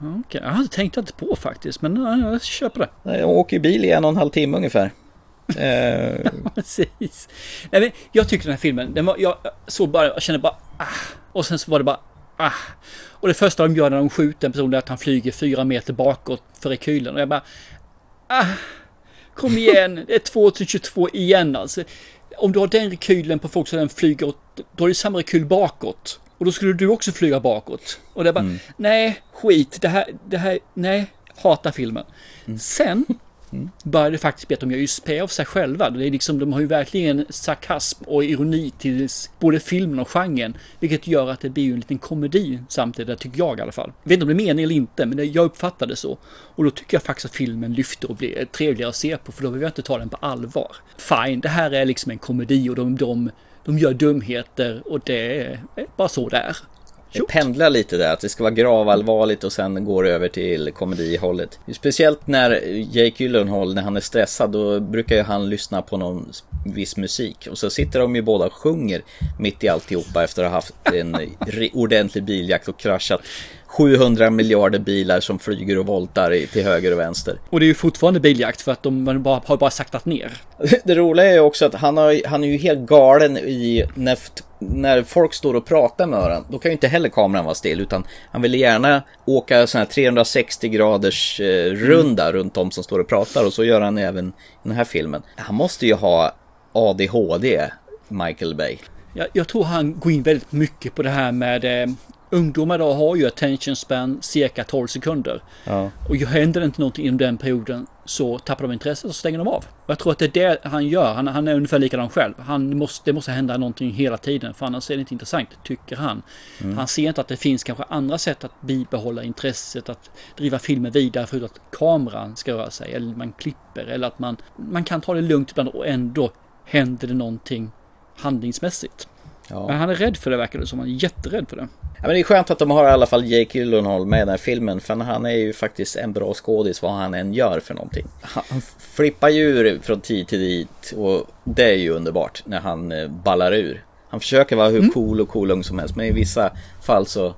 Okej, jag hade tänkt inte på faktiskt, men ja, jag köper det. Jag åker bil i en och en halv timme ungefär. Eh, Precis. Nej, men jag tyckte den här filmen, den var, jag såg bara, jag kände bara ah, och sen så var det bara ah. Och det första de gör när de skjuter en person är att han flyger fyra meter bakåt för rekylen och jag bara ah, kom igen, det är 2022 igen alltså. Om du har den rekylen på folk så den flyger åt, då är det samma rekyl bakåt. Och då skulle du också flyga bakåt. Och det är bara, nej, skit, det här, det här, nej, hatar filmen. Sen Mm. började det faktiskt bli att de gör ju spä av sig själva. Det är liksom, de har ju verkligen sarkasm och ironi till både filmen och genren. Vilket gör att det blir ju en liten komedi samtidigt, tycker jag i alla fall. Jag vet inte om det är meningen eller inte, men det, jag uppfattar det så. Och då tycker jag faktiskt att filmen lyfter och blir trevligare att se på, för då behöver jag inte ta den på allvar. Fine, det här är liksom en komedi och de, de, de gör dumheter och det är bara så det är. Det pendlar lite där, att det ska vara gravallvarligt och sen går det över till komedihållet. Speciellt när Jake Gyllenhaal, när han är stressad, då brukar ju han lyssna på någon viss musik. Och så sitter de ju båda och sjunger mitt i alltihopa efter att ha haft en ordentlig biljakt och kraschat 700 miljarder bilar som flyger och voltar i- till höger och vänster. Och det är ju fortfarande biljakt för att de bara, har bara saktat ner. Det roliga är ju också att han, har, han är ju helt galen i när, när folk står och pratar med varandra. Då kan ju inte heller kameran vara still utan han vill gärna åka sån här 360 graders eh, runda runt om som står och pratar och så gör han även i den här filmen. Han måste ju ha ADHD, Michael Bay. Jag, jag tror han går in väldigt mycket på det här med eh, ungdomar idag har ju attention span cirka 12 sekunder. Ja. Och händer det inte någonting inom den perioden så tappar de intresset och stänger de av. Och jag tror att det är det han gör. Han, han är ungefär likadan själv. Han måste, det måste hända någonting hela tiden för annars är det inte intressant, tycker han. Mm. Han ser inte att det finns kanske andra sätt att bibehålla intresset, att driva filmen vidare förutom att kameran ska röra sig eller man klipper eller att man, man kan ta det lugnt ibland och ändå händer det någonting handlingsmässigt. Ja. Men han är rädd för det verkar det som. Han är jätterädd för det. Ja, men det är skönt att de har i alla fall Jake Gyllenhaal med i den här filmen. För han är ju faktiskt en bra skådis vad han än gör för någonting. Han flippar ju ur från tid till dit och det är ju underbart när han eh, ballar ur. Han försöker vara hur cool och cool ung som helst men i vissa fall så,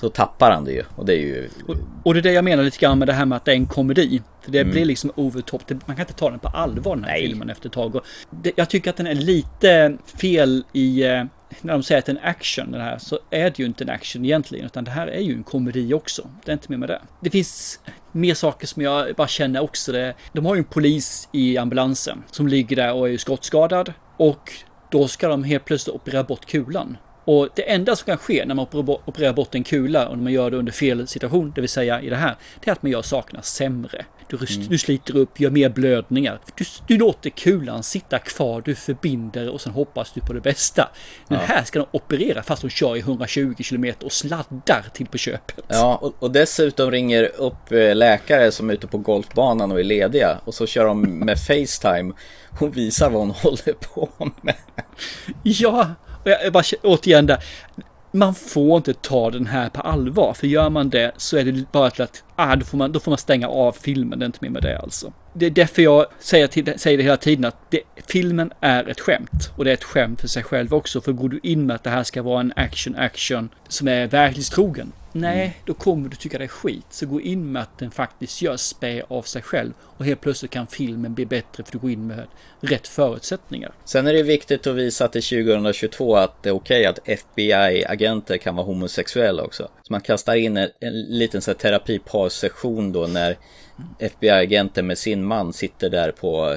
så tappar han det ju. Och det är ju... Och, och det är det jag menar lite grann med det här med att det är en komedi. För det blir liksom over top. Man kan inte ta den på allvar den här Nej. filmen efter ett tag. Och det, jag tycker att den är lite fel i... eh, När de säger att det är en action den här så är det ju inte en action egentligen. Utan det här är ju en komedi också. Det är inte mer med det. Det finns mer saker som jag bara känner också. Det, de har ju en polis i ambulansen som ligger där och är ju skottskadad. Och då ska de helt plötsligt operera bort kulan. Och det enda som kan ske när man opererar- bort en kula och när man gör det under fel situation, det vill säga i det här, det är att man gör sakerna sämre. Du, du sliter upp, gör mer blödningar. Du, du låter kulan sitta kvar, du förbinder och sen hoppas du på det bästa. Men här ska de operera fast de kör i 120 km och sladdar till på köpet. Ja, och, och dessutom ringer upp eh, läkare som är ute på golfbanan och är lediga. Och så kör de med Facetime och visar vad hon håller på med. Ja, och jag, bara återigen där. Man får inte ta den här på allvar, för gör man det så är det bara till att ah, då, får man, då får man stänga av filmen, det är inte mer med det alltså. Det är därför jag säger, till, säger det hela tiden att det, filmen är ett skämt. Och det är ett skämt för sig själv också, för går du in med att det här ska vara en action-action som är verklighetstrogen, nej, då kommer du tycka det är skit. Så gå in med att den faktiskt gör spä av sig själv och helt plötsligt kan filmen bli bättre för du går in med rätt förutsättningar. Sen är det viktigt att visa är 2022 att det är okej att FBI-agenter kan vara homosexuella också. Så man kastar in en, en liten så här terapiparsession då när FBI-agenter med sin man sitter där på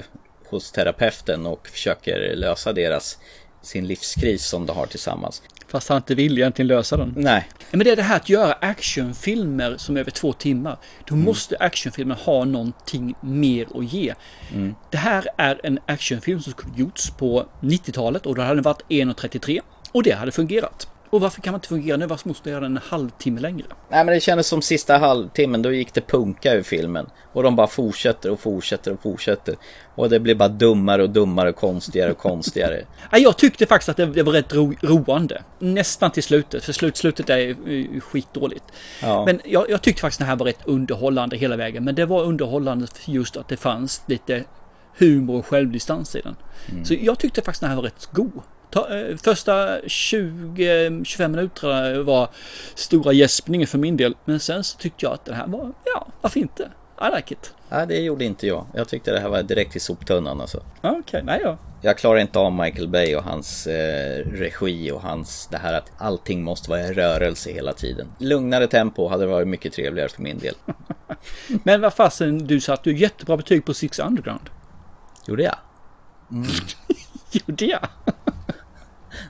hos terapeuten och försöker lösa deras sin livskris som de har tillsammans. Fast han inte vill egentligen lösa den. Nej, Men det är det här att göra actionfilmer som är över två timmar. Då måste actionfilmer ha någonting mer att ge. Det här är en actionfilm som skulle gjorts på 90-talet och då hade den varit 1.33 och det hade fungerat. Och varför kan man inte fungera nu? Varför måste jag göra den en halvtimme längre? Nej men det kändes som sista halvtimmen, då gick det punka ur filmen. Och de bara fortsätter och fortsätter och fortsätter. Och det blir bara dummare och dummare, konstigare och konstigare. Ja, Jag tyckte faktiskt att det, var rätt ro, roande. Nästan till slutet, för slut, slutet är skitdåligt. Ja. Men jag, jag tyckte faktiskt att det här var rätt underhållande hela vägen. Men det var underhållande just att det fanns lite humor och självdistans i den. Så jag tyckte faktiskt att den här var rätt god. Eh, första 20-25 minuterna var stora gäspningen för min del. Men sen så tyckte jag att den här var, ja, varför inte? I like it. Nej, det gjorde inte jag. Jag tyckte det här var direkt i soptunnan alltså. Okej, nej ja. Jag klarar inte av Michael Bay och hans eh, regi och hans det här att allting måste vara i rörelse hela tiden. Lugnare tempo hade varit mycket trevligare för min del. Men vad fasen, du satte ju jättebra betyg på Six Underground. Gjorde jag? Gjorde jag?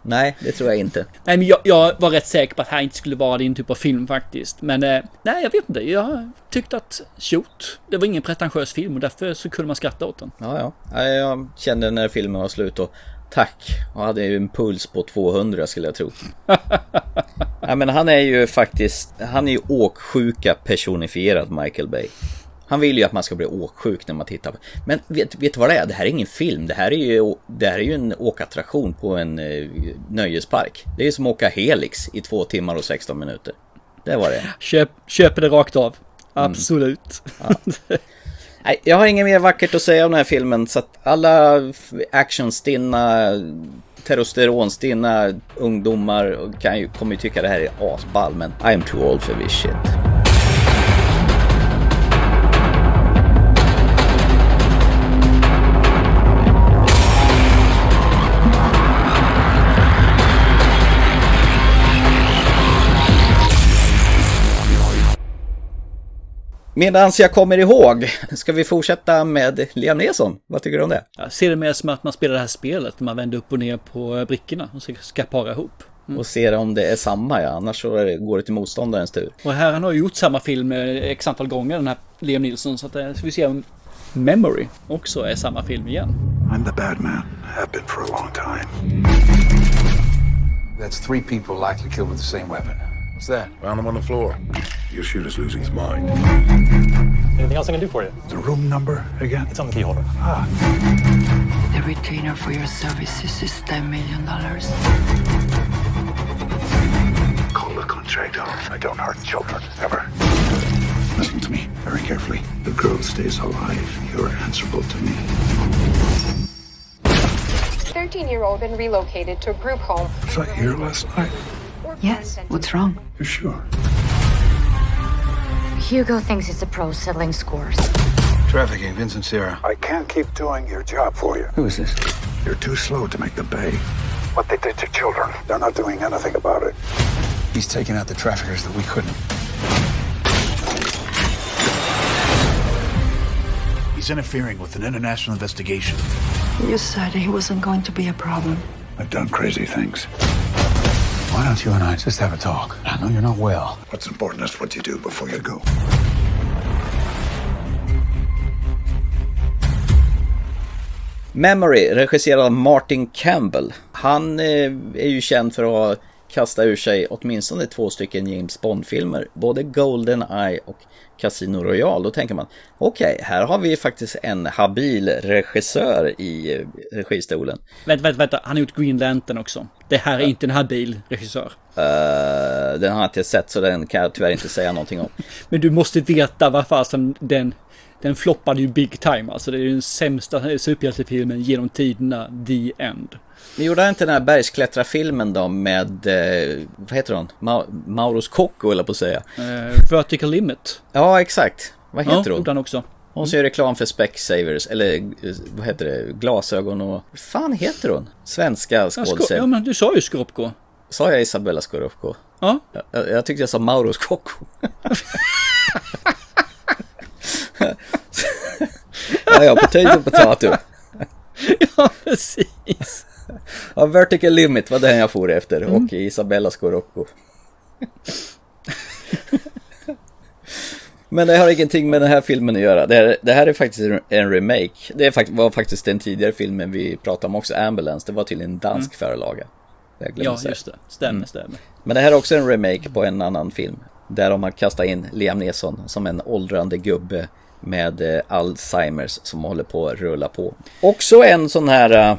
Nej, det tror jag inte. Nej, men jag, jag var rätt säker på att det här inte skulle vara din typ av film faktiskt. Men eh, nej, jag vet inte. Jag tyckte att shoot, det var ingen pretentiös film och därför så kunde man skratta åt den. Ja, ja. Ja, Jag kände när filmen var slut och tack. Och hade ju en puls på 200 skulle jag tro. ja, men han är ju faktiskt, han är ju åksjuka personifierad Michael Bay. Han vill ju att man ska bli åksjuk när man tittar på. Men vet, vet du vad det är? Det här är ingen film. Det här är ju, det här är ju en åkattraktion på en eh, nöjespark. Det är som att åka Helix i två timmar och 16 minuter. Det var det. Köp, köper det rakt av. Absolut. Nej, jag har inget mer vackert att säga om den här filmen så att alla actionstinna, testosteronstinna ungdomar kan ju, kommer ju tycka det här är asball men I'm too old for this shit. Medans jag kommer ihåg, ska vi fortsätta med Liam Neeson? Vad tycker du om det? Jag ser det mer som att man spelar det här spelet när man vänder upp och ner på brickorna och ska- para ihop. Och ser om det är samma ja, annars så går det till motståndarens tur. Och här han har ju gjort samma film eh, x antal gånger den här Liam Nilsson så att eh, ska vi se om Memory också är samma film igen. I'm the bad man. Have been for a long time. That's three people likely killed with the same weapon. What's that? Found him on the floor. Your shooter's losing his mind. Anything else I can do for you? The room number again? It's on the key holder. Ah, The retainer for your services is $10 million. call the contractor. I don't hurt children, ever. Listen to me very carefully. The girl stays alive. You're answerable to me. 13 year old been relocated to a group home. Was I here last night? Yes. What's wrong? You sure? Hugo thinks it's a pro settling scores. Trafficking, Vincent Sierra. I can't keep doing your job for you. Who is this? You're too slow to make them pay. What they did to children, they're not doing anything about it. He's taking out the traffickers that we couldn't. He's interfering with an international investigation. You said he wasn't going to be a problem. I've done crazy things. Why don't you and I just have a talk? I know you're not well. What's important is what you do before you go. Memory, regisserad av Martin Campbell. Han eh, är ju känd för att ha kastat ur sig åtminstone två stycken James Bond-filmer. Både Goldeneye och Casino Royale. Då tänker man, okej, okay, här har vi faktiskt en habil regissör i eh, registolen. Vänta, vänta, vänta, han har gjort Green Lantern också. Det här är ja. inte en habil regissör. Uh, den har jag inte sett så den kan jag tyvärr inte säga någonting om. Men du måste veta varför som den den floppade ju big time alltså. Det är ju den sämsta superhjältefilmen genom tiderna, the end. Men gjorde han inte den här bergsklättrarfilmen då med, eh, vad heter hon? Ma Maurus Kocko eller på att säga. Uh, Vertical Limit. Ja, exakt. Vad heter ja, hon? han också. Hon som gör reklam för Specsavers, eller eh, vad heter det, glasögon och... Vad fan heter hon? Svenska skådespelare. Ja, men du sa ju Skorupko. Sa jag Isabella Skorupko? Ja. Jag, jag tyckte jag sa Maurus Kocko. ja, ja, potato, potato. ja, precis. Ja, Vertical Limit var den jag for efter mm. och Isabella Scorocco. Men det har ingenting med den här filmen att göra. Det här, det här är faktiskt en remake. Det var faktiskt den tidigare filmen vi pratade om också, Ambulance. Det var till en dansk mm. förlaga. Ja, just det. Stämmer, mm. stämmer. Men det här är också en remake på en annan film. Där de har kastat in Liam Neeson som en åldrande gubbe med eh, Alzheimers som håller på att rulla på. Också en sån här eh,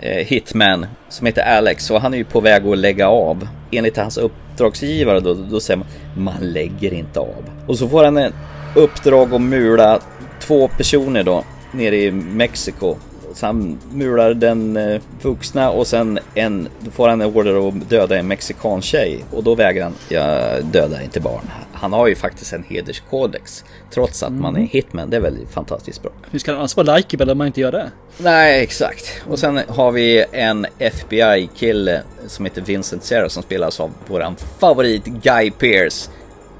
Eh, hitman som heter Alex och han är ju på väg att lägga av. Enligt hans uppdragsgivare då, då säger man man lägger inte av. Och så får han en uppdrag att mula två personer då nere i Mexiko så han mular den eh, vuxna och sen en, då får han en order att döda en mexikan tjej. Och då vägrar han, jag dödar inte barn. Han har ju faktiskt en hederskodex. Trots att mm. man är hitman, det är väl fantastiskt bra. Hur ska han annars vara likeable om man inte gör det? Nej, exakt. Och sen har vi en FBI-kille som heter Vincent Serra som spelas av våran favorit Guy Pearce.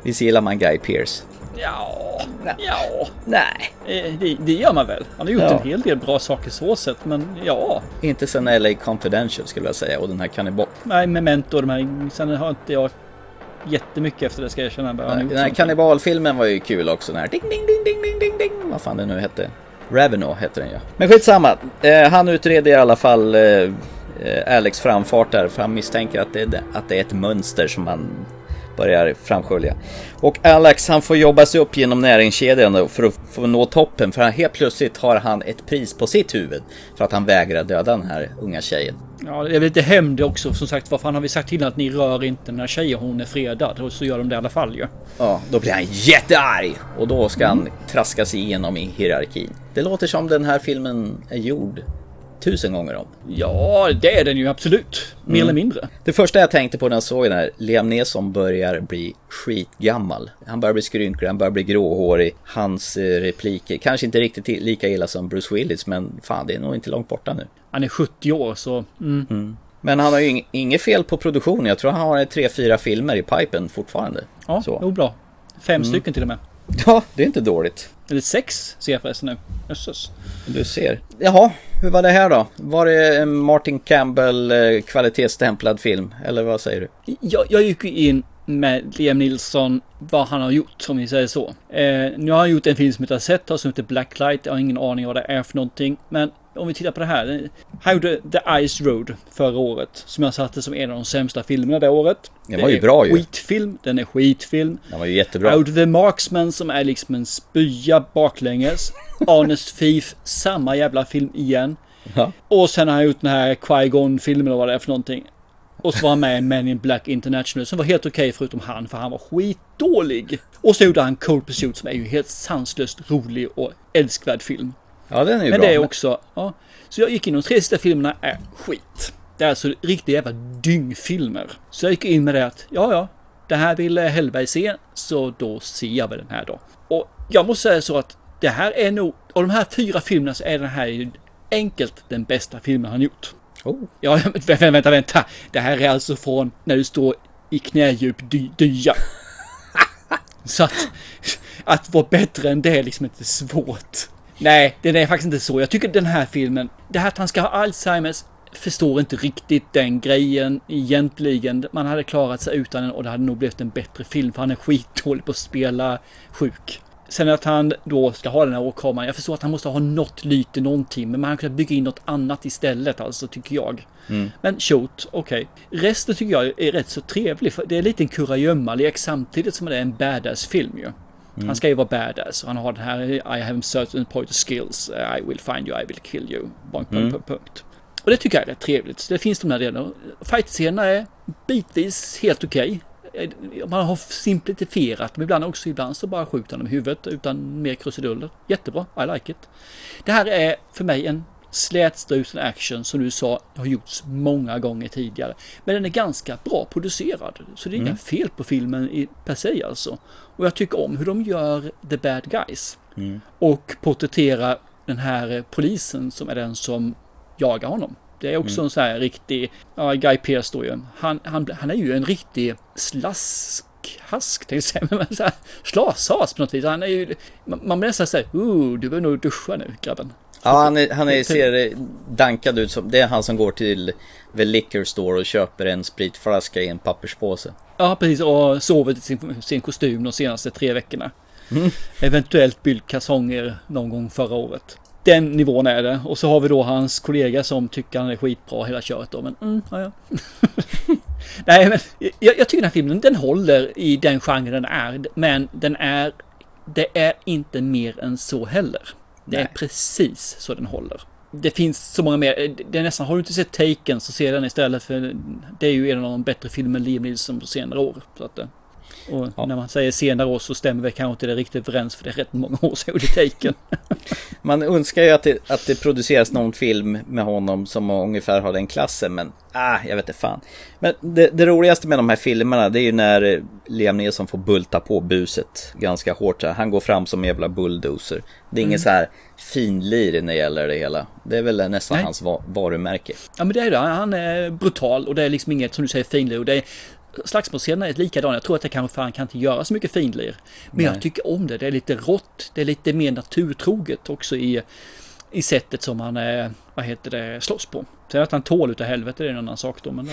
Visst gillar man Guy Pearce? Ja, ja. Nej. Eh, det, det gör man väl. Han har gjort ja. en hel del bra saker så sett, men ja. Inte sen LA Confidential skulle jag säga och den här Cannibal. Nej, Memento och de här. Sen har inte jag jättemycket efter det ska jag erkänna. Nej, den här kannibalfilmen var ju kul också. Den här ding, ding, ding, ding, ding, ding, ding. Vad fan det nu hette. Ravenau hette den ja. Men skitsamma. Eh, han utreder i alla fall eh, eh Alex framfart där. För han misstänker att det, är, att det är ett mönster som han börjar framskölja. Och Alex han får jobba sig upp genom näringskedjan för att få nå toppen för helt plötsligt har han ett pris på sitt huvud för att han vägrar döda den här unga tjejen. Ja, det är lite hämnd också som sagt. Vad fan har vi sagt till att ni rör inte den här tjejen, hon är fredad. Och så gör de det i alla fall ju. Ja. ja, då blir han jättearg och då ska han traska sig igenom i hierarkin. Det låter som den här filmen är gjord tusen gånger om. Ja, det är den ju absolut. Mer mm. eller mindre. Det första jag tänkte på när jag såg den här, Liam Neeson börjar bli skitgammal. Han börjar bli skrynklig, han börjar bli gråhårig. Hans eh, repliker, kanske inte riktigt lika illa som Bruce Willis, men fan det är nog inte långt borta nu. Han är 70 år så... Mm. Mm. Men han har ju inget fel på produktionen. Jag tror han har tre, fyra filmer i pipen fortfarande. Ja, så. Jo, bra. Fem mm. stycken till och med. Ja, det är inte dåligt. Eller sex ser jag förresten nu. Jösses. Du ser. Jaha, hur var det här då? Var det en Martin Campbell eh, kvalitetsstämplad film? Eller vad säger du? Jag, jag gick in med Liam Nilsson, vad han har gjort, om vi säger så. Eh, nu har han gjort en film som jag inte har sett, som heter Blacklight. Jag har ingen aning vad det är för någonting. Men om vi tittar på det här. Han gjorde The Ice Road förra året. Som jag satte som en av de sämsta filmerna det året. Den var ju bra ju. Skitfilm. Den är skitfilm. Den var ju jättebra. Out of the Marksman som är liksom en spya baklänges. Honest Thief, samma jävla film igen. Ja. Och sen har han gjort den här Qui-Gon filmen eller vad det är för någonting. Och så var han med i Men in Black International som var helt okej okay, förutom han för han var skitdålig. Och så gjorde han Cold Pursuit som är ju helt sanslöst rolig och älskvärd film. Ja, den är ju Men bra. det är också, ja. Så jag gick in och de tre sista filmerna är skit. Det är alltså riktiga jävla dyngfilmer. Så jag gick in med det att, ja ja, det här vill Hellberg se, så då ser jag väl den här då. Och jag måste säga så att det här är nog, av de här fyra filmerna så är den här enkelt den bästa filmen han gjort. Oh. Ja, vänta, vänta, vänta. Det här är alltså från när du står i knädjup dy dya. Så att, att vara bättre än det är liksom inte svårt. Nej, det är faktiskt inte så. Jag tycker den här filmen, det här att han ska ha Alzheimers, förstår inte riktigt den grejen egentligen. Man hade klarat sig utan den och det hade nog blivit en bättre film för han är skitdålig på att spela sjuk. Sen att han då ska ha den här åkommaren. Jag förstår att han måste ha något lyte, någonting. Men man hade kunnat bygga in något annat istället, alltså tycker jag. Mm. Men shoot, okej. Okay. Resten tycker jag är rätt så trevlig. För det är lite en kurragömma-lek samtidigt som det är en badass-film ju. Mm. Han ska ju vara badass och han har den här I have certain point of skills. I will find you, I will kill you. Punkt, mm. punkt, punkt. Och det tycker jag är rätt trevligt. Så det finns de här delarna. Fight-scenerna är bitvis helt okej. Okay man har simplifierat dem ibland också. Ibland så bara skjuter de i huvudet utan mer krusiduller. Jättebra, I like it. Det här är för mig en slätstrusen action som du sa har gjorts många gånger tidigare. Men den är ganska bra producerad. Så det är mm. inga fel på filmen i, per se alltså. Och jag tycker om hur de gör the bad guys. Mm. Och porträtterar den här polisen som är den som jagar honom. Det är också mm. en sån här riktig, ja, Guy Pearce då ju. Han, han, han är ju en riktig slaskhask, tänkte jag säga, men slashas på något vis. Han är ju, man, man blir nästan säga, oh, du behöver nog duscha nu grabben. Ja, han, är, han är, ser dankad ut som, det är han som går till the liquor store och köper en spritflaska i en papperspåse. Ja, precis, och sover i sin, sin kostym de senaste tre veckorna. Mm. Eventuellt bylt kalsonger någon gång förra året. Den nivån är det. Och så har vi då hans kollega som tycker han är skitbra hela köret då. Men mm, ja, ja. Nej, men jag, jag, tycker den här filmen den håller i den genren den är. Men den är, det är inte mer än så heller. Det Nej. är precis så den håller. Det finns så många mer. Det är nästan, har du inte sett Taken så se den istället för det är ju en av de bättre filmerna Liam Neeson på senare år. Så att, och ja. när man säger senare år så stämmer det kanske inte det riktigt överens för det är rätt många år sedan gjorde Taken. man önskar ju att det, att det produceras någon film med honom som ungefär har den klassen men ah, jag vet inte fan. Men det, det, roligaste med de här filmerna det är ju när Liam Neeson får bulta på buset ganska hårt. Han går fram som en jävla bulldozer. Det är mm. ingen så här finlir när det gäller det hela. Det är väl nästan Nej. hans varumärke. Ja men det är det. Han är brutal och det är liksom inget som du säger finlir. Och det är slagsmålsscenerna är likadana. Jag tror att det kanske fan kan inte göra så mycket finlir. Men Nej. jag tycker om det. Det är lite rått. Det är lite mer naturtroget också i, i sättet som han är, vad heter det, slåss på. Sen att han tål utav helvete det är en annan sak då. Men,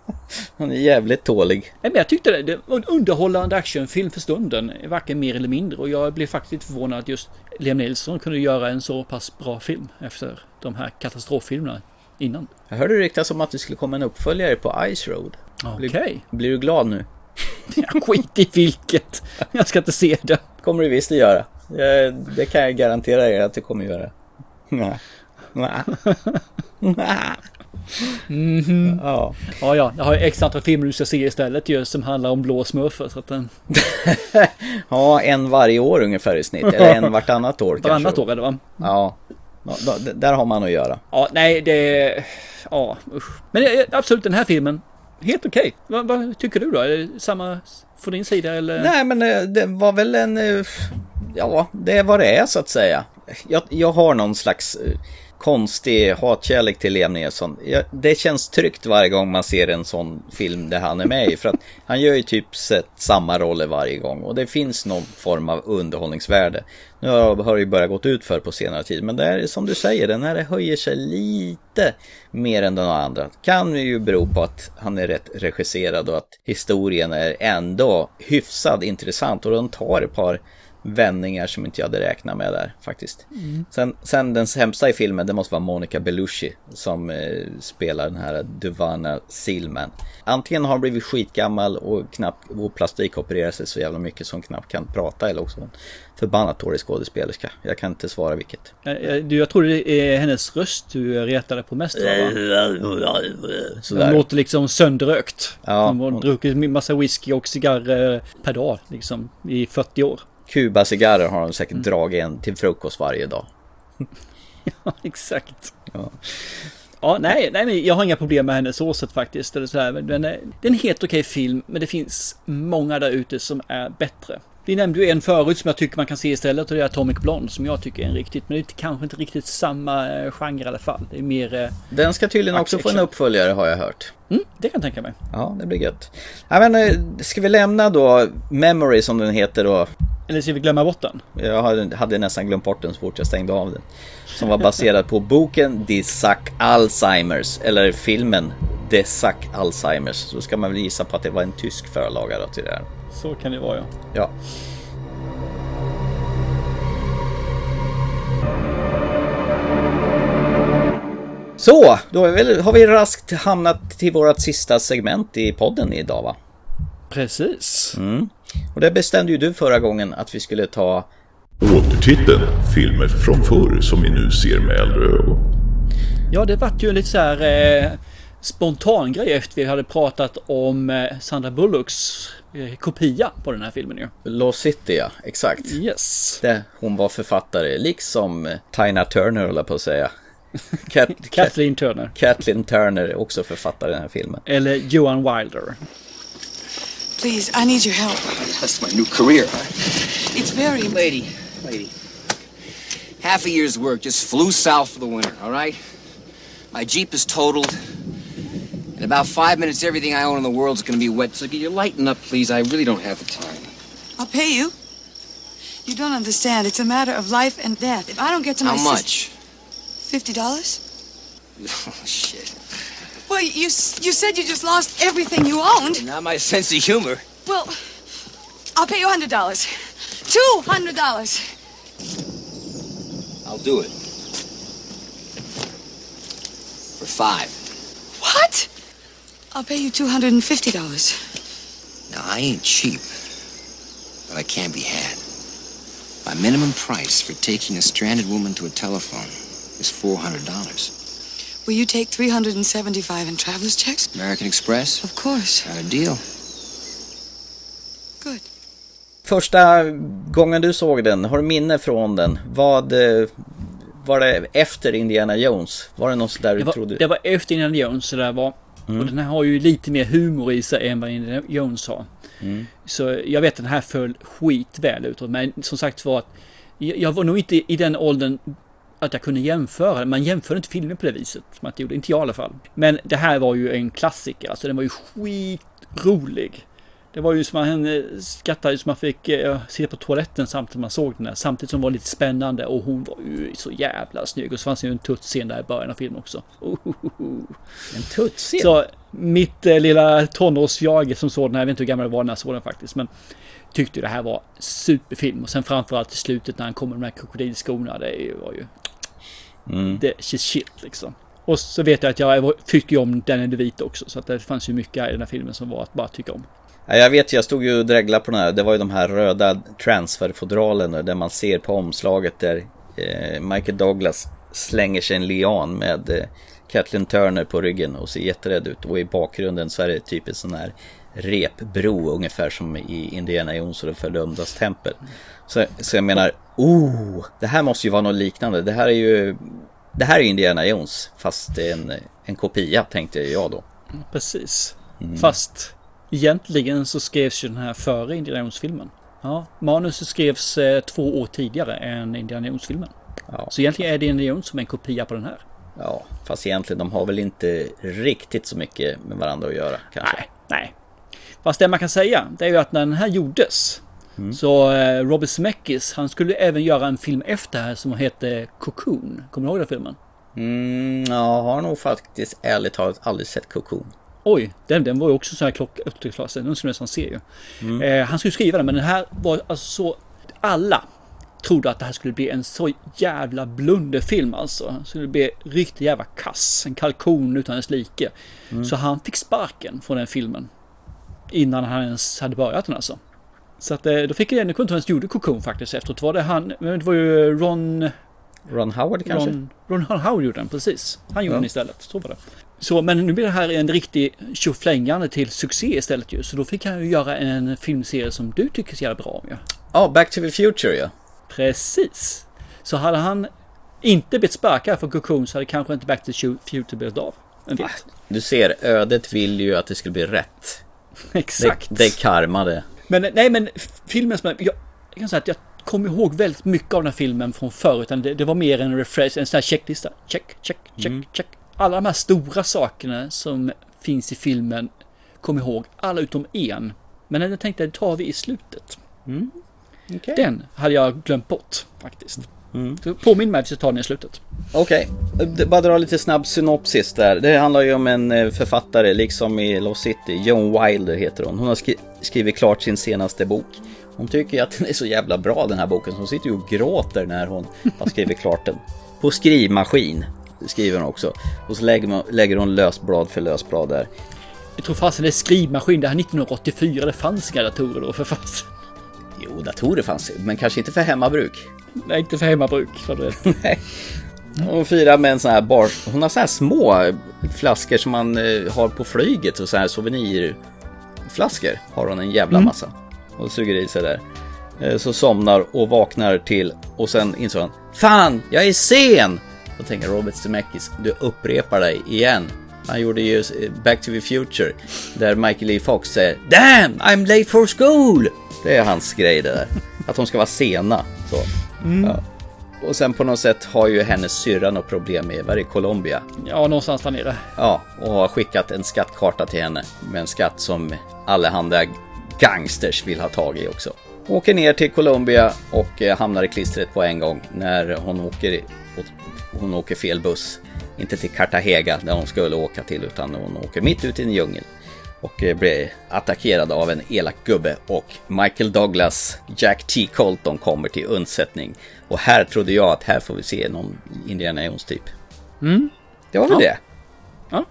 han är jävligt tålig. Nej, men jag tyckte det, det var en underhållande actionfilm för stunden. Varken mer eller mindre. Och jag blev faktiskt förvånad att just Liam Nilsson kunde göra en så pass bra film efter de här katastroffilmerna innan. Jag hörde ryktas om att det skulle komma en uppföljare på Ice Road. Okej. Okay. Blir, du glad nu? Skit i vilket. Jag ska inte se det. kommer du visst att göra. Det kan jag garantera er att du kommer göra. Nej. Nej. Mm -hmm. Ja. ja, ja, jag har x antal filmer du ska se istället ju som handlar om blå smurfar. Så att den... ja, en varje år ungefär i snitt. Eller en vartannat år kanske. Varannat år är det va? Ja. ja, där har man att göra. Ja, nej, det... Ja, usch. Men absolut den här filmen helt okej. Okay. Vad, vad, tycker du då? Är det samma från din sida eller? Nej men eh, det var väl en, eh, ja det är vad det är så att säga. Jag, jag har någon slags eh, konstig hatkärlek till Liam Neeson. Det känns tryggt varje gång man ser en sån film där han är med i. För att han gör ju typ sett samma roller varje gång. Och det finns någon form av underhållningsvärde. Nu har det ju börjat gått ut för på senare tid. Men det är som du säger, den här höjer sig lite mer än den andra. Kan ju bero på att han är rätt regisserad och att historien är ändå hyfsad intressant. Och den tar ett par vändningar som inte jag hade räknat med där faktiskt. Mm. Sen, sen den sämsta i filmen, det måste vara Monica Belushi som eh, spelar den här Duvana Sealman. Antingen har hon blivit skitgammal och knappt och plastikopererat sig så jävla mycket som knappt kan prata eller också förbannat dålig skådespelerska. Jag kan inte svara vilket. Du, jag tror det är hennes röst du retade på mest va? Sådär. Hon låter liksom sönderrökt. Ja, hon har druckit massa whisky och cigarrer per dag liksom i 40 år. Kuba-cigarrer har de säkert mm. dragit en till frukost varje dag. ja, exakt. Ja. Ja, nej, nej, men jag har inga problem med hennes åsikt faktiskt. Eller så här. Men det är en helt okej film, men det finns många där ute som är bättre. Vi nämnde ju en förut som jag tycker man kan se istället och det är Atomic Blonde som jag tycker är en riktigt, men det är kanske inte riktigt samma eh, genre i alla fall. Det är mer... eh, Den ska tydligen också få en uppföljare har jag hört. Mm, det kan jag tänka mig. Ja, det blir gött. Ja, men, eh, ska vi lämna då Memory som den heter då? Eller ska vi glömma bort den? Jag hade, nästan glömt bort den så fort jag stängde av den. Som var baserad på boken Die Suck Alzheimers, eller filmen The Suck Alzheimers. Så ska man väl gissa på att det var en tysk förlaga då till det här. Så kan det vara ja. Ja. Så, då har vi raskt hamnat till vårt sista segment i podden idag va? Precis. Mm. Och det bestämde ju du förra gången att vi skulle ta Återtiteln, filmer från förr som vi nu ser med äldre ögon. Ja, det vart ju en lite så här eh, spontan grej efter vi hade pratat om eh, Sandra Bullocks kopia på den här filmen ju. Lost City ja, exakt. Yes. Det, hon var författare, liksom eh, Tina Turner höll jag på att säga. Kat, Kathleen Turner. Kathleen Turner är också författare i den här filmen. Eller Johan Wilder. Please, I need your help. That's my new career, huh? It's very... Lady, lady. Half a year's work just flew south for the winter, all right? My Jeep is totaled. In about five minutes, everything I own in the world is going to be wet. So could you lighten up, please? I really don't have the time. I'll pay you. You don't understand. It's a matter of life and death. If I don't get to my How much? Fifty dollars? Oh, shit. Well, you you said you just lost everything you owned. Not my sense of humor. Well, I'll pay you hundred dollars. Two hundred dollars. I'll do it. For five. What? I'll pay you two hundred and fifty dollars. Now, I ain't cheap, but I can be had. My minimum price for taking a stranded woman to a telephone is $400. Will you take three hundred and seventy-five in traveler's checks? American Express? Of course. Got a deal. Good. Första gången du såg den, har du minne från den? Vad eh, var det efter Indiana Jones? Var det något sådär du Det var, trodde? det var efter Indiana Jones så där var. Mm. Och den här har ju lite mer humor i sig än vad Indiana Jones har. Mm. Så jag vet att den här föll skitväl ut. Men som sagt var att jag jag var nog inte i den åldern att jag kunde jämföra. Man jämför inte filmer på det viset. Som att det gjorde. Inte jag i alla fall. Men det här var ju en klassiker. Alltså den var ju skitrolig. Det var ju som man eh, skrattade som man fick eh, sitta på toaletten samtidigt som man såg den här. Samtidigt som det var lite spännande och hon var ju så jävla snygg. Och så fanns det ju en tuttscen där i början av filmen också. En tuttscen? Så mitt eh, lilla tonårsjag som såg den här, jag vet inte hur gammal jag var när jag såg den faktiskt. Men tyckte ju det här var superfilm. Och sen framförallt i slutet när han kommer med de här krokodilskorna. Det är ju- var ju... Mm. Det är shit liksom. Och så vet jag att jag tycker om Danny DeVito också. Så att det fanns ju mycket i den här filmen som var att bara tycka om. Ja, jag vet, jag stod ju och dreglade på den här. Det var ju de här röda transferfodralen där man ser på omslaget där eh, Michael Douglas slänger sig en lian med eh, Kathleen Turner på ryggen och ser jätterädd ut. Och i bakgrunden så är det typ en sån här repbro ungefär som i Indiana Jones och det fördömdas tempel. Så, så jag menar, oh, det här måste ju vara något liknande. Det här är ju det här är Indiana Jones fast en, en kopia tänkte jag då. Precis. Mm. Fast egentligen så skrevs ju den här före Indiana Jones-filmen. Ja, manuset skrevs eh, två år tidigare än Indiana Jones-filmen. Ja. Så egentligen är det Indiana Jones som är en kopia på den här. Ja, fast egentligen de har väl inte riktigt så mycket med varandra att göra kanske. Nej, nej. Fast det man kan säga, det är ju att när den här gjordes Mm. så eh, Robert Zemeckis, han skulle även göra en film efter här som hette Cocoon. Kommer du ihåg den filmen? Mm, jag har nog faktiskt ärligt talat aldrig sett Cocoon. Oj, den, den var ju också så här klock upptäcktsklass. Den skulle nästan se ju. Mm. Eh, han skulle skriva den, men den här var alltså så... Alla trodde att det här skulle bli en så jävla blunderfilm alltså. Det skulle bli riktigt jävla kass. En kalkon utan dess like. Mm. Så han fick sparken från den filmen. Innan han ens hade börjat den alltså. Så att eh, då fick jag jag kunde inte ens gjorde Cocoon faktiskt efteråt. Var det han, men det var ju Ron... Ron Howard kanske? Ron, Ron Howard gjorde den, precis. Han gjorde Ja. den istället. Så var det. Så, men nu blir det här en riktig tjoflängande till succé istället ju. Så då fick han ju göra en filmserie som du tycker så jävla bra om ju. Ja, Back to the Future ja. Precis. Så hade han inte blivit sparkad från Cocoon så hade kanske inte Back to the Future blivit av. Vet? Du ser, ödet vill ju att det skulle bli rätt. Exakt. Det, det är karma det. Men nej, men filmen som jag, jag kan säga att jag kommer ihåg väldigt mycket av den här filmen från förr. Utan det, det var mer en refresh, en sån här checklista. Check, check, check, Mm. check. Alla de här stora sakerna som finns i filmen jag ihåg. Alla utom en. Men den tänkte jag, det tar vi i slutet. Mm. Okej. Den hade jag glömt bort faktiskt. Mm. Så påminn mig att vi ska ta den i slutet. Okej, okay. bara dra lite snabb synopsis där. Det handlar ju om en eh, författare, liksom i Lost City. Joan Wilder heter hon. Hon har skri skrivit klart sin senaste bok. Hon tycker att den är så jävla bra den här boken så hon sitter ju och gråter när hon har skrivit klart den. På skrivmaskin skriver hon också. Och så lägger, man, lägger hon lösblad för lösblad där. Jag tror fasen det är skrivmaskin. Det här 1984. Det fanns inga datorer då för fasen. Jo, datorer fanns men kanske inte för hemmabruk. Nej, inte för hemmabruk. Så det... Nej. Hon firar med en sån här bar. Hon har så här små flaskor som man eh, har på flyget och så här souvenirflaskor. Har hon en jävla Mm. massa. Och suger i sig där. Eh, Så somnar och vaknar till och sen insåg han Fan, jag är sen! Då tänker Robert Zemeckis, du upprepar dig igen. Han gjorde ju eh, Back to the Future där Michael E. Fox säger Damn, I'm late for school! Det är hans grej det där. Att de ska vara sena. Så. Mm. Ja. Och sen på något sätt har ju hennes syrra något problem med, var det Colombia? Ja, någonstans där nere. Ja, och har skickat en skattkarta till henne med en skatt som allehanda gangsters vill ha tag i också. Åker ner till Colombia och eh, hamnar i klistret på en gång när hon åker, hon åker fel buss. Inte till Cartagena där hon skulle åka till utan hon åker mitt ute i en djungel. Och eh, blir attackerad av en elak gubbe och Michael Douglas, Jack T. Colton kommer till undsättning. Och här trodde jag att här får vi se någon Indiana Jones typ. Mm. Det var väl Ja. det. Ja.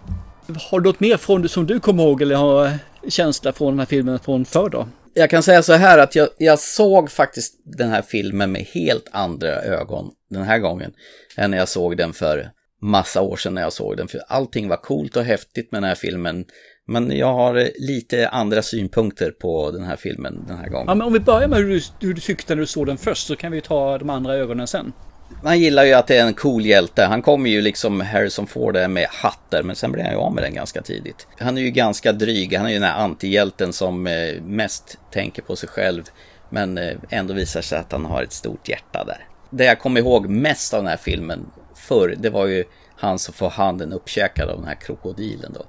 Har du något mer från som du kommer ihåg eller har känsla från den här filmen från förr då? Jag kan säga så här att jag, jag såg faktiskt den här filmen med helt andra ögon den här gången än när jag såg den för massa år sedan när jag såg den. För allting var coolt och häftigt med den här filmen. Men jag har eh, lite andra synpunkter på den här filmen den här gången. Ja, men om vi börjar med hur du, hur du tyckte när du såg den först så kan vi ta de andra ögonen sen. Man gillar ju att det är en cool hjälte. Han kommer ju liksom Harrison Ford där med hatter, men sen blir han ju av med den ganska tidigt. Han är ju ganska dryg. Han är ju den här antihjälten som eh, mest tänker på sig själv, men eh, ändå visar sig att han har ett stort hjärta där. Det jag kommer ihåg mest av den här filmen förr, det var ju han som får handen uppkäkad av den här krokodilen då.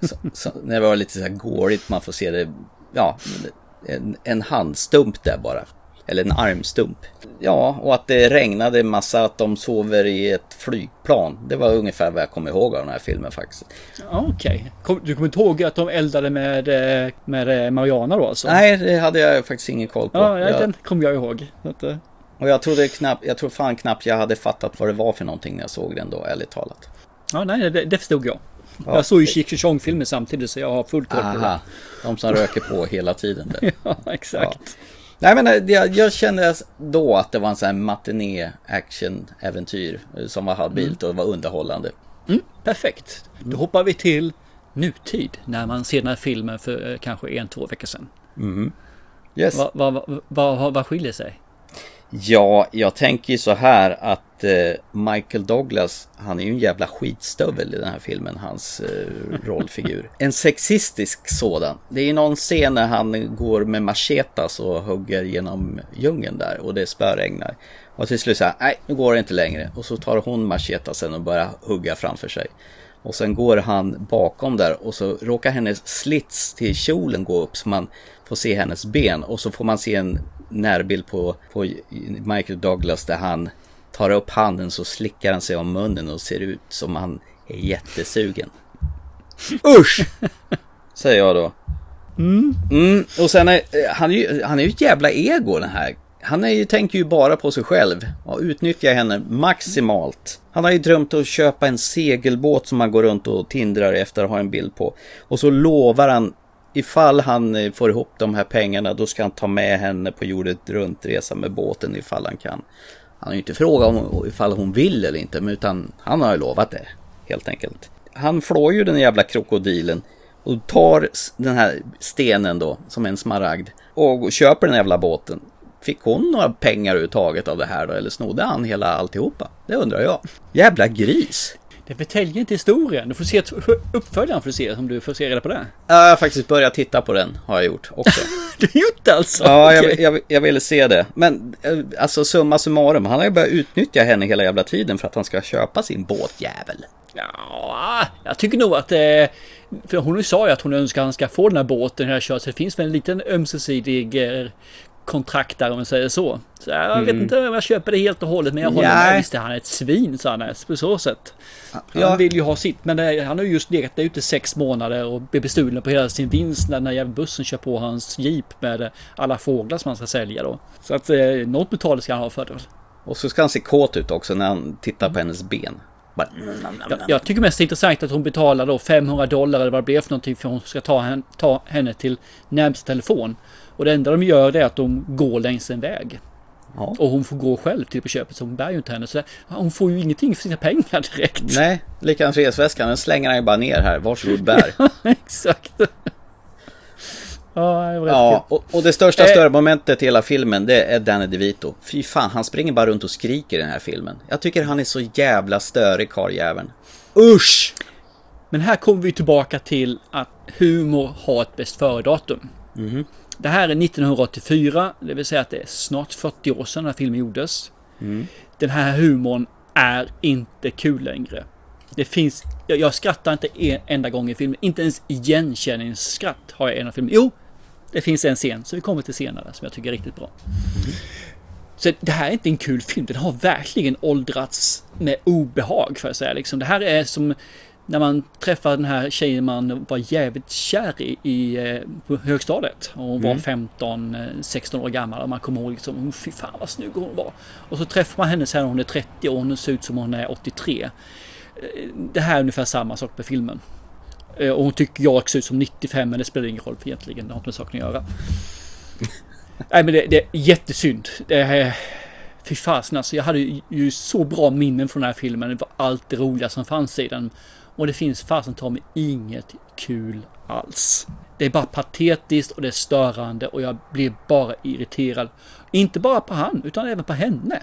Så, så, när det var lite så här gårigt, man får se det, ja, en, en handstump där bara. Eller en armstump. Ja, och att det regnade massa, att de sover i ett flygplan. Det var ungefär vad jag kommer ihåg av den här filmen faktiskt. Ja, Okej. Kom, du kommer inte ihåg att de eldade med, eh, med eh, Mariana då alltså? Nej, det hade jag faktiskt ingen koll på. Ja, ja jag, den kommer jag ihåg. Eh, och jag trodde knappt, jag tror fan knappt jag hade fattat vad det var för någonting när jag såg den då, ärligt talat. ja, nej, det, det förstod jag. Ja, jag såg ju det- Cheech Chong-filmer samtidigt så jag har full koll på Aha, de som röker på hela tiden. Ja, exakt. Nej men eh, jag, jag kände då att det var en sån här matiné action äventyr eh, som var habilt och var underhållande. Mm, perfekt. Då hoppar vi till nutid när man ser den här filmen för eh, kanske en, två veckor sedan. Mhm. Yes. Vad va, va, va, va, skiljer sig? Ja, jag tänker så här att eh, Michael Douglas, han är ju en jävla skitstövel i den här filmen, hans eh, rollfigur. En sexistisk sådan. Det är ju någon scen när han går med machetas och hugger genom djungeln där och det spöregnar. Och till slut säger nej nu går det inte längre. Och så tar hon machetasen och börjar hugga framför sig. Och sen går han bakom där och så råkar hennes slits till kjolen gå upp så man får se hennes ben och så får man se en närbild på, på Michael Douglas där han tar upp handen så slickar han sig om munnen och ser ut som han är jättesugen. Usch! Säger jag då. Mm. Mm, och sen är han är ju, han är ju ett jävla ego den här. Han är ju, tänker ju bara på sig själv och utnyttjar henne maximalt. Han har ju drömt att köpa en segelbåt som han går runt och tindrar efter att ha en bild på. Och så lovar han, ifall han eh, får ihop de här pengarna, då ska han ta med henne på jordet runt resa med båten ifall han kan. Han har ju inte frågat om ifall hon vill eller inte, men utan han har ju lovat det, helt enkelt. Han flår ju den jävla krokodilen och tar den här stenen då, som är en smaragd, och köper den jävla båten. Fick hon några pengar överhuvudtaget av det här då? Eller snodde han hela alltihopa? Det undrar jag. Jävla gris! Det förtäljer inte historien. Du får se uppföljaren får du se om du får se reda på det. Ja, jag har faktiskt börjat titta på den. Har jag gjort också. du har gjort det alltså? Ja, jag, jag, jag ville se det. Men eh, alltså summa summarum. Han har ju börjat utnyttja henne hela jävla tiden för att han ska köpa sin båtjävel. Ja, jag tycker nog att... Eh, för hon sa ju att hon önskar att han ska få den här båten, här kört. Så det finns väl en liten ömsesidig eh, kontrakt där om man säger så. Så jag mm. vet inte om jag köper det helt och hållet men jag håller med. Visst är han ett svin så han är på så sätt. Han ja. vill ju ha sitt men det, han har ju just legat där ute sex månader och blivit bestulen på hela sin vinst när den här jävla bussen kör på hans jeep med alla fåglar som han ska sälja då. Så att eh, något betalt ska han ha för det. Och så ska han se kåt ut också när han tittar på hennes ben. Bara, jag, jag, tycker mest det är intressant att hon betalar då 500 dollar eller vad det blir för någonting för hon ska ta henne, ta henne till närmsta telefon. Och det enda de gör är att de går längs en väg. Ja. Och hon får gå själv till på köpet så hon bär ju inte henne. Så hon får ju ingenting för sina pengar direkt. Nej, likadant resväskan. Den slänger han ju bara ner här. Varsågod bär. exakt. Ja, ja och, och, det största eh. störmomentet i hela filmen det är Danny DeVito. Fy fan, han springer bara runt och skriker i den här filmen. Jag tycker han är så jävla störig karljäveln. Usch! Men här kommer vi tillbaka till att humor har ett bäst före-datum. Mm. Det här är 1984, det vill säga att det är snart 40 år sedan den här filmen gjordes. Mm. Den här humorn är inte kul längre. Det finns, jag, jag skrattar inte en enda gång i filmen, inte ens igenkänningsskratt har jag i en av filmerna. Jo, det finns en scen som vi kommer till senare som jag tycker är riktigt bra. Så det här är inte en kul film, den har verkligen åldrats med obehag för att säga. Liksom, det här är som när man träffar den här tjejen man var jävligt kär i, i eh, på högstadiet. Och hon mm. var 15, 16 eh, år gammal och man kommer ihåg liksom, fy fan vad snygg hon var. Och så träffar man henne sen när hon är 30 och hon ser ut som hon är 83. Eh, det här är ungefär samma sak med filmen. Och hon tycker jag ser ut som 95 men det spelar ingen roll för egentligen, det har inte med saken att göra. Nej men det, det, är jättesynd. Det är, fy fasen alltså, jag hade ju så bra minnen från den här filmen. Det var allt det roliga som fanns i den. Och det finns fasen ta mig inget kul alls. Det är bara patetiskt och det är störande och jag blir bara irriterad. Inte bara på han, utan även på henne.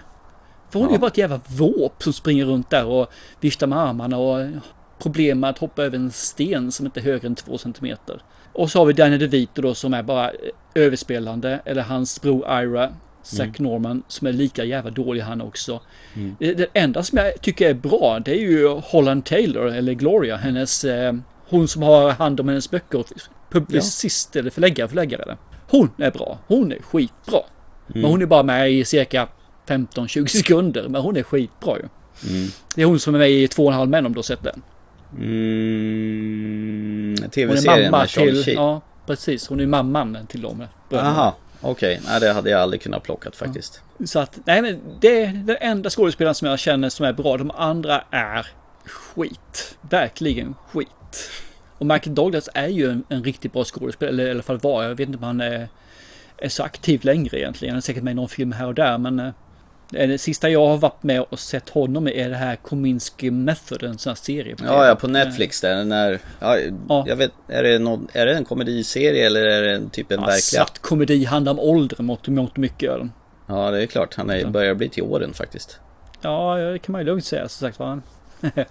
För hon ja. är ju bara ett jävla våp som springer runt där och viftar med armarna och problem med att hoppa över en sten som inte är högre än två centimeter. Och så har vi Danny DeVito då som är bara överspelande, eller hans bror Ira Zack mm. Norman som är lika jävla dålig han också. Mm. Det, det, enda som jag tycker är bra det är ju Holland Taylor eller Gloria, hennes eh, hon som har hand om hennes böcker. Publicist ja. eller förläggare, förläggare. Hon är bra. Hon är skitbra. Mm. Men hon är bara med i cirka 15-20 sekunder. Men hon är skitbra ju. Mm. Det är hon som är med i två och en halv män om du har sett den. Mm, Tv-serien med Charlie till, Ja, precis. Hon är mamman till dem. Jaha. Okej, okay. nej det hade jag aldrig kunnat plockat faktiskt. Ja. Så att, nej men det är den enda skådespelaren som jag känner som är bra. De andra är skit. Verkligen skit. Och Michael Douglas är ju en, en riktigt bra skådespelare, eller i alla fall var. Jag vet inte om han är, är så aktiv längre egentligen. Han är säkert med i någon film här och där, men eh, det sista jag har varit med och sett honom i är det här Kominsky Method, en sån här serie. Ja, ja, på Netflix där. När, ja, ja. Jag vet, är det, någon, är det en komediserie eller är det en typ en ja, verklig? Svart komedi, handlar om åldern mått och mycket. Den. Ja, det är klart. Han är, börjar bli till åren faktiskt. Ja, det kan man ju lugnt säga. Som sagt var han.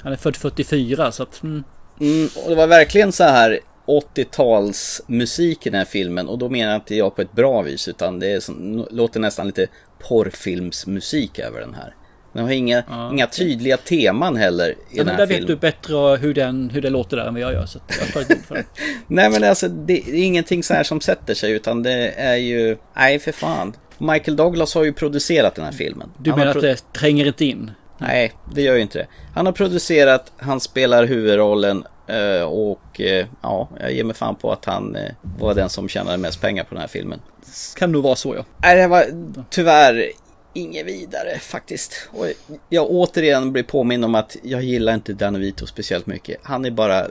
han är född 44 så att... Mm. Mm, och det var verkligen så här 80-talsmusik i den här filmen och då menar jag inte jag på ett bra vis utan det är som, låter nästan lite porrfilmsmusik över den här. Den har inga, ja, inga tydliga teman heller i ja, den här där filmen. vet du bättre hur, den, hur det låter där än vad jag gör. Så jag tar för det. Nej men alltså det är ingenting så här som sätter sig utan det är ju, nej för fan. Michael Douglas har ju producerat den här filmen. Du han menar att det tränger inte in? Nej, det gör ju inte det. Han har producerat, han spelar huvudrollen eh, och eh, ja, jag ger mig fan på att han eh, var den som tjänade mest pengar på den här filmen. Kan nog vara så ja. Nej, det var tyvärr inget vidare faktiskt. Och jag återigen blir påminn om att jag gillar inte Danny Vito speciellt mycket. Han är bara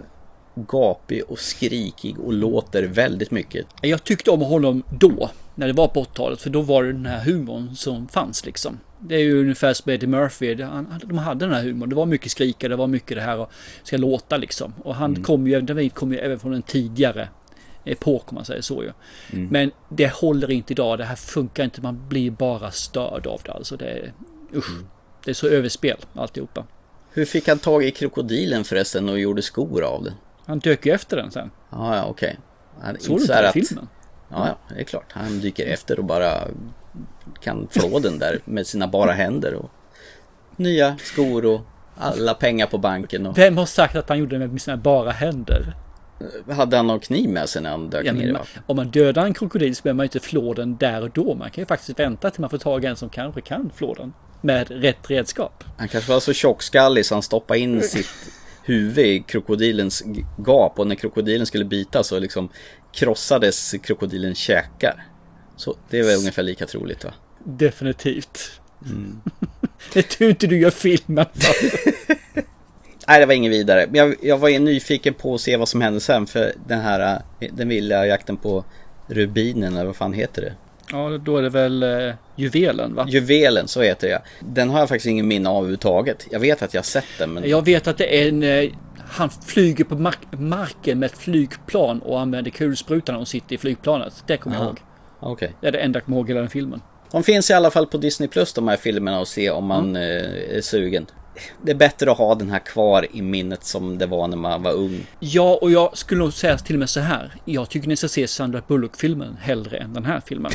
gapig och skrikig och låter väldigt mycket. Jag tyckte om honom då, när det var på 80-talet, för då var det den här humorn som fanns liksom. Det är ju ungefär som Eddie Murphy, de hade den här humorn. Det var mycket skrika, det var mycket det här och ska låta liksom. Och han mm. kom ju, David kom ju även från en tidigare epok om man säger så ju. Mm. Men det håller inte idag. Det här funkar inte. Man blir bara störd av det. Alltså det är, usch. Mm. Det är så överspel alltihopa. Hur fick han tag i krokodilen förresten och gjorde skor av den? Han dök ju efter den sen. Ja, ja okej. Han- Såg du så inte den att- filmen? Ja, ja, det är klart. Han dyker efter och bara kan flå den där med sina bara händer och nya skor och alla pengar på banken. Och... Vem har sagt att han gjorde det med sina bara händer? Hade han någon kniv med sig när han dök Ja, ner vattnet? om man dödar en krokodil så behöver man inte flå den där och då. Man kan ju faktiskt vänta till man får tag i en som kanske kan flå den. Med rätt redskap. Han kanske var så tjockskallig så han stoppade in sitt huvud i krokodilens gap och när krokodilen skulle bita så liksom krossades krokodilens käkar. Så det är väl ungefär lika troligt va? Definitivt. Mm. det är tur inte du gör filmen. Nej, det var ingen vidare. Jag, jag var nyfiken på att se vad som hände sen för den här, eh, den vilda jakten på rubinen eller vad fan heter det? ja, då är det väl eh, juvelen va? Juvelen, så heter det Den har jag faktiskt ingen minne av överhuvudtaget. Jag vet att jag har sett den men... Jag vet att det är en... eh, Han flyger på mark marken med ett flygplan och använder kulsprutan när hon sitter i flygplanet. Det kommer jag Aha. ihåg. Okej. Det är det enda jag kommer ihåg hela den filmen. De finns i alla fall på Disney Plus de här filmerna och se om man eh, är sugen. Det är bättre att ha den här kvar i minnet som det var när man var ung. Ja, och jag skulle nog säga till och med så här. Jag tycker ni ska se Sandra Bullock-filmen hellre än den här filmen.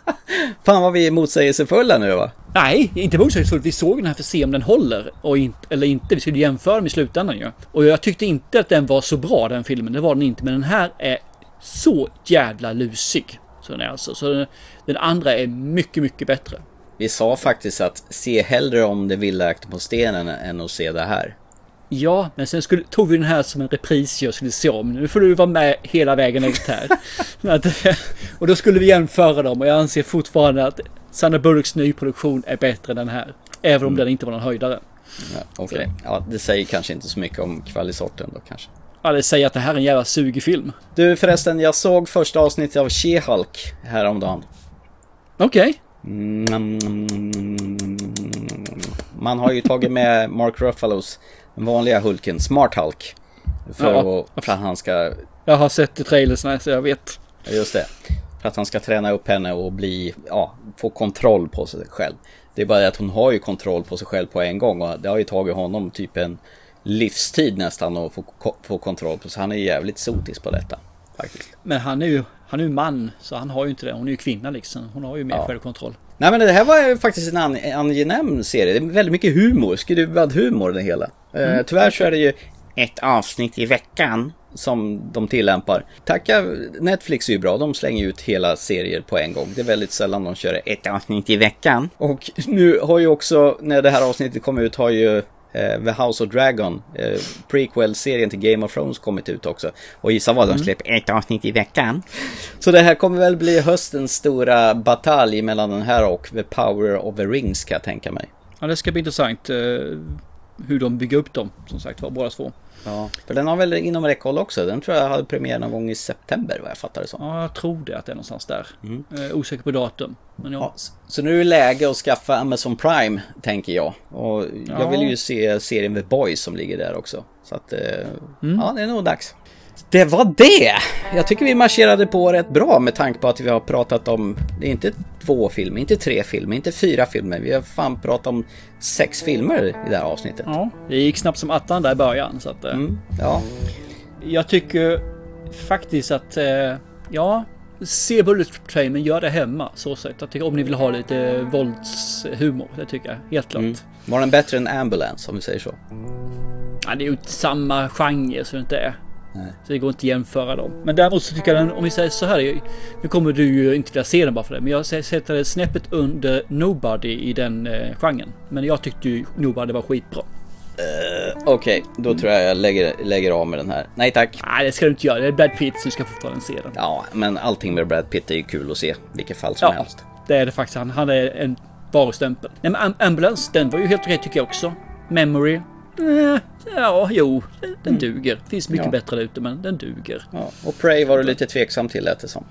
Fan vad vi är motsägelsefulla nu va? Nej, inte motsägelsefullt. Vi såg den här för att se om den håller och in, eller inte. Vi skulle jämföra dem i slutändan ju. Och jag tyckte inte att den var så bra den filmen. Det var den inte. Men den här är så jävla lusig. Så den är alltså. Så den, den andra är mycket, mycket bättre. Vi sa faktiskt att se hellre om det vilda jakten på stenen än att se det här. Ja, men sen skulle, tog vi den här som en repris jag skulle se om. Nu får du vara med hela vägen ut här. Och då skulle vi jämföra dem och jag anser fortfarande att Sandra Bullocks nyproduktion är bättre än den här. Även om den inte var någon höjdare. Ja, Okej, ja, det säger kanske inte så mycket om kvalisorten då kanske. Ja, det säger att det här är en jävla sugig film. Du förresten, jag såg första avsnittet av She-Hulk häromdagen. Okej. Mm. Man har ju tagit med Mark Ruffalos vanliga Hulken, Smart Hulk. För, Ja. att, för att han ska, Jag har sett i trailersna så jag vet. just det. För att han ska träna upp henne och bli, ja, få kontroll på sig själv. Det är bara det att hon har ju kontroll på sig själv på en gång och det har ju tagit honom typ en livstid nästan att få, få kontroll på sig. Han är jävligt sotis på detta. Faktiskt. Men han är ju han är ju man, så han har ju inte det. Hon är ju kvinna liksom. Hon har ju mer Ja. självkontroll. Nej men det här var ju faktiskt en an- angenäm serie. Det är väldigt mycket humor, skruvad humor det hela. Eh, Mm. tyvärr så är det ju ett avsnitt i veckan som de tillämpar. Tacka Netflix är ju bra, de slänger ut hela serier på en gång. Det är väldigt sällan de kör ett avsnitt i veckan. Och nu har ju också, när det här avsnittet kom ut, har ju eh, The House of Dragon, eh, prequel-serien till Game of Thrones kommit ut också. Och gissa vad, de Mm. släpper ett avsnitt i veckan. Så det här kommer väl bli höstens stora batalj mellan den här och The Power of the Rings kan jag tänka mig. Ja, det ska bli intressant eh, hur de bygger upp dem, som sagt var, båda två. Ja, för den har väl inom räckhåll också. Den tror jag hade premiär någon gång i september vad jag fattar det som. Ja, jag tror det att det är någonstans där. Eh, osäker på datum. Men ja. Ja, så nu är det läge att skaffa Amazon Prime, tänker jag. Och jag Ja. vill ju se serien The Boys som ligger där också. Så att, eh, Mm. ja, det är nog dags. Det var det! Jag tycker vi marscherade på rätt bra med tanke på att vi har pratat om, det är inte två filmer, inte tre filmer, inte fyra filmer. Vi har fan pratat om sex filmer i det här avsnittet. ja, det gick snabbt som attan där i början. Så att, eh, Mm, ja. Jag tycker faktiskt att, eh, ja, se Bullet Train men gör det hemma. Så sett. Jag tycker om ni vill ha lite våldshumor, det tycker jag helt klart. Mm. Var den bättre än Ambulance om vi säger så? Ja, det är ju inte samma genre så det inte är. Nej. Så det går inte att jämföra dem. Men däremot så tycker jag den, om vi säger så här. Nu kommer du ju inte vilja se den bara för det. Men jag sätter det snäppet under Nobody i den eh, genren. Men jag tyckte ju Nobody var skitbra. Okej, då tror jag jag lägger, lägger av med den här. Nej tack. Nej, det ska du inte göra. Det är Brad Pitt du ska fortfarande se den. Ja, men allting med Brad Pitt är ju kul att se. Vilket fall som Ja, helst. det är det faktiskt. Han, han är en varustämpel. Nej, men Am- Ambulance, den var ju helt okej tycker jag också. Memory. Eh, ja, jo, den- den duger. Finns mycket Ja. bättre där ute, men den duger. Ja, och Prey var du lite tveksam till lät det som.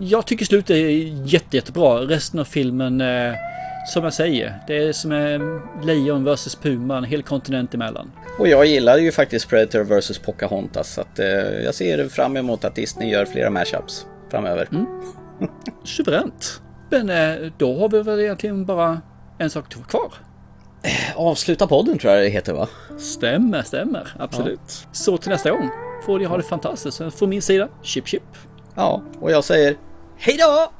Jag tycker slutet är jätte, jättebra. Resten av filmen eh, som jag säger, det är som en lejon versus puma, en hel kontinent emellan. Och jag gillar ju faktiskt Predator vs Pocahontas så att eh, jag ser fram emot att Disney gör flera mashups framöver. Mm. Suveränt. Men eh, då har vi väl egentligen bara en sak kvar. Avsluta podden tror jag det heter va? Stämmer, stämmer. Absolut. Ja. Så till nästa gång får ni ha det fantastiskt. Från min sida, chip chip. Ja, och jag säger hej då!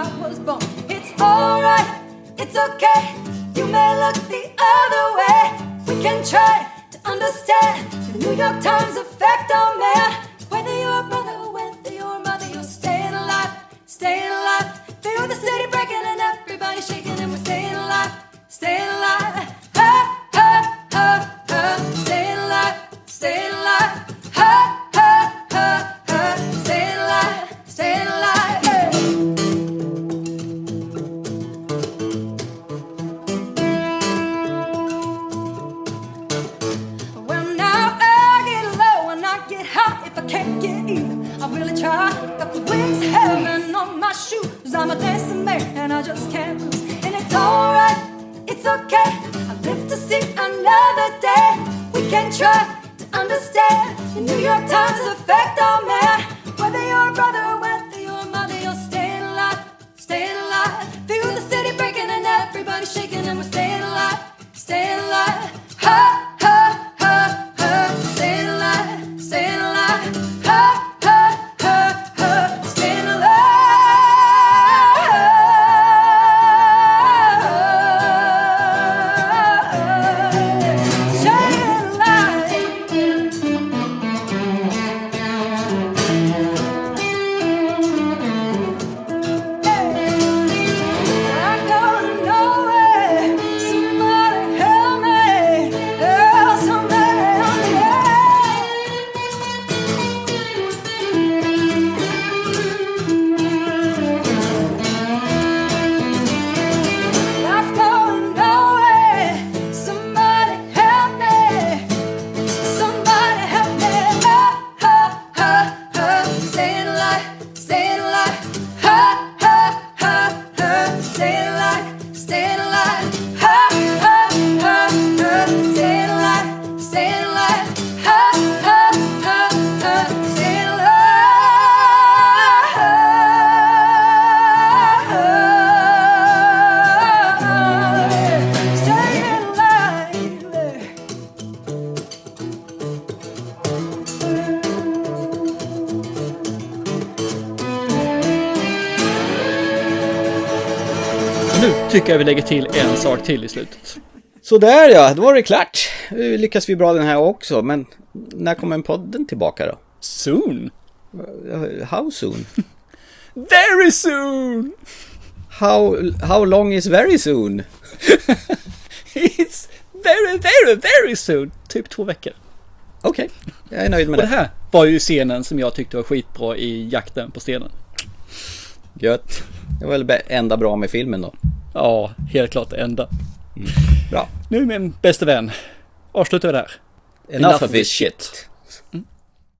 I was born. It's alright, it's okay. You may look the other way. We can try to understand the New York Times effect on man. Whether you're a brother, or whether you're a mother, you're staying alive, staying alive. Feel the city breaking and everybody shaking, and we're staying alive, staying alive. Ha, ha, ha, ha, staying alive, staying alive. And I just can't lose. And it's alright, it's okay. I live to see another day. We can try tycker jag vi lägger till en sak till i slutet. Sådär ja, då var det klart. Nu lyckas vi bra den här också, men när kommer podden tillbaka då? Soon. How soon? Very soon! How, how long is very soon? It's very, very, very soon. Typ två veckor. Okej, jag är nöjd med Och det det. här var ju scenen som jag tyckte var skitbra i jakten på stenen. Gött. Det var väl det enda bra med filmen då. Ja, helt klart det enda. Bra. Nu min bästa vän. Avslutar vi där. Enough of this shit.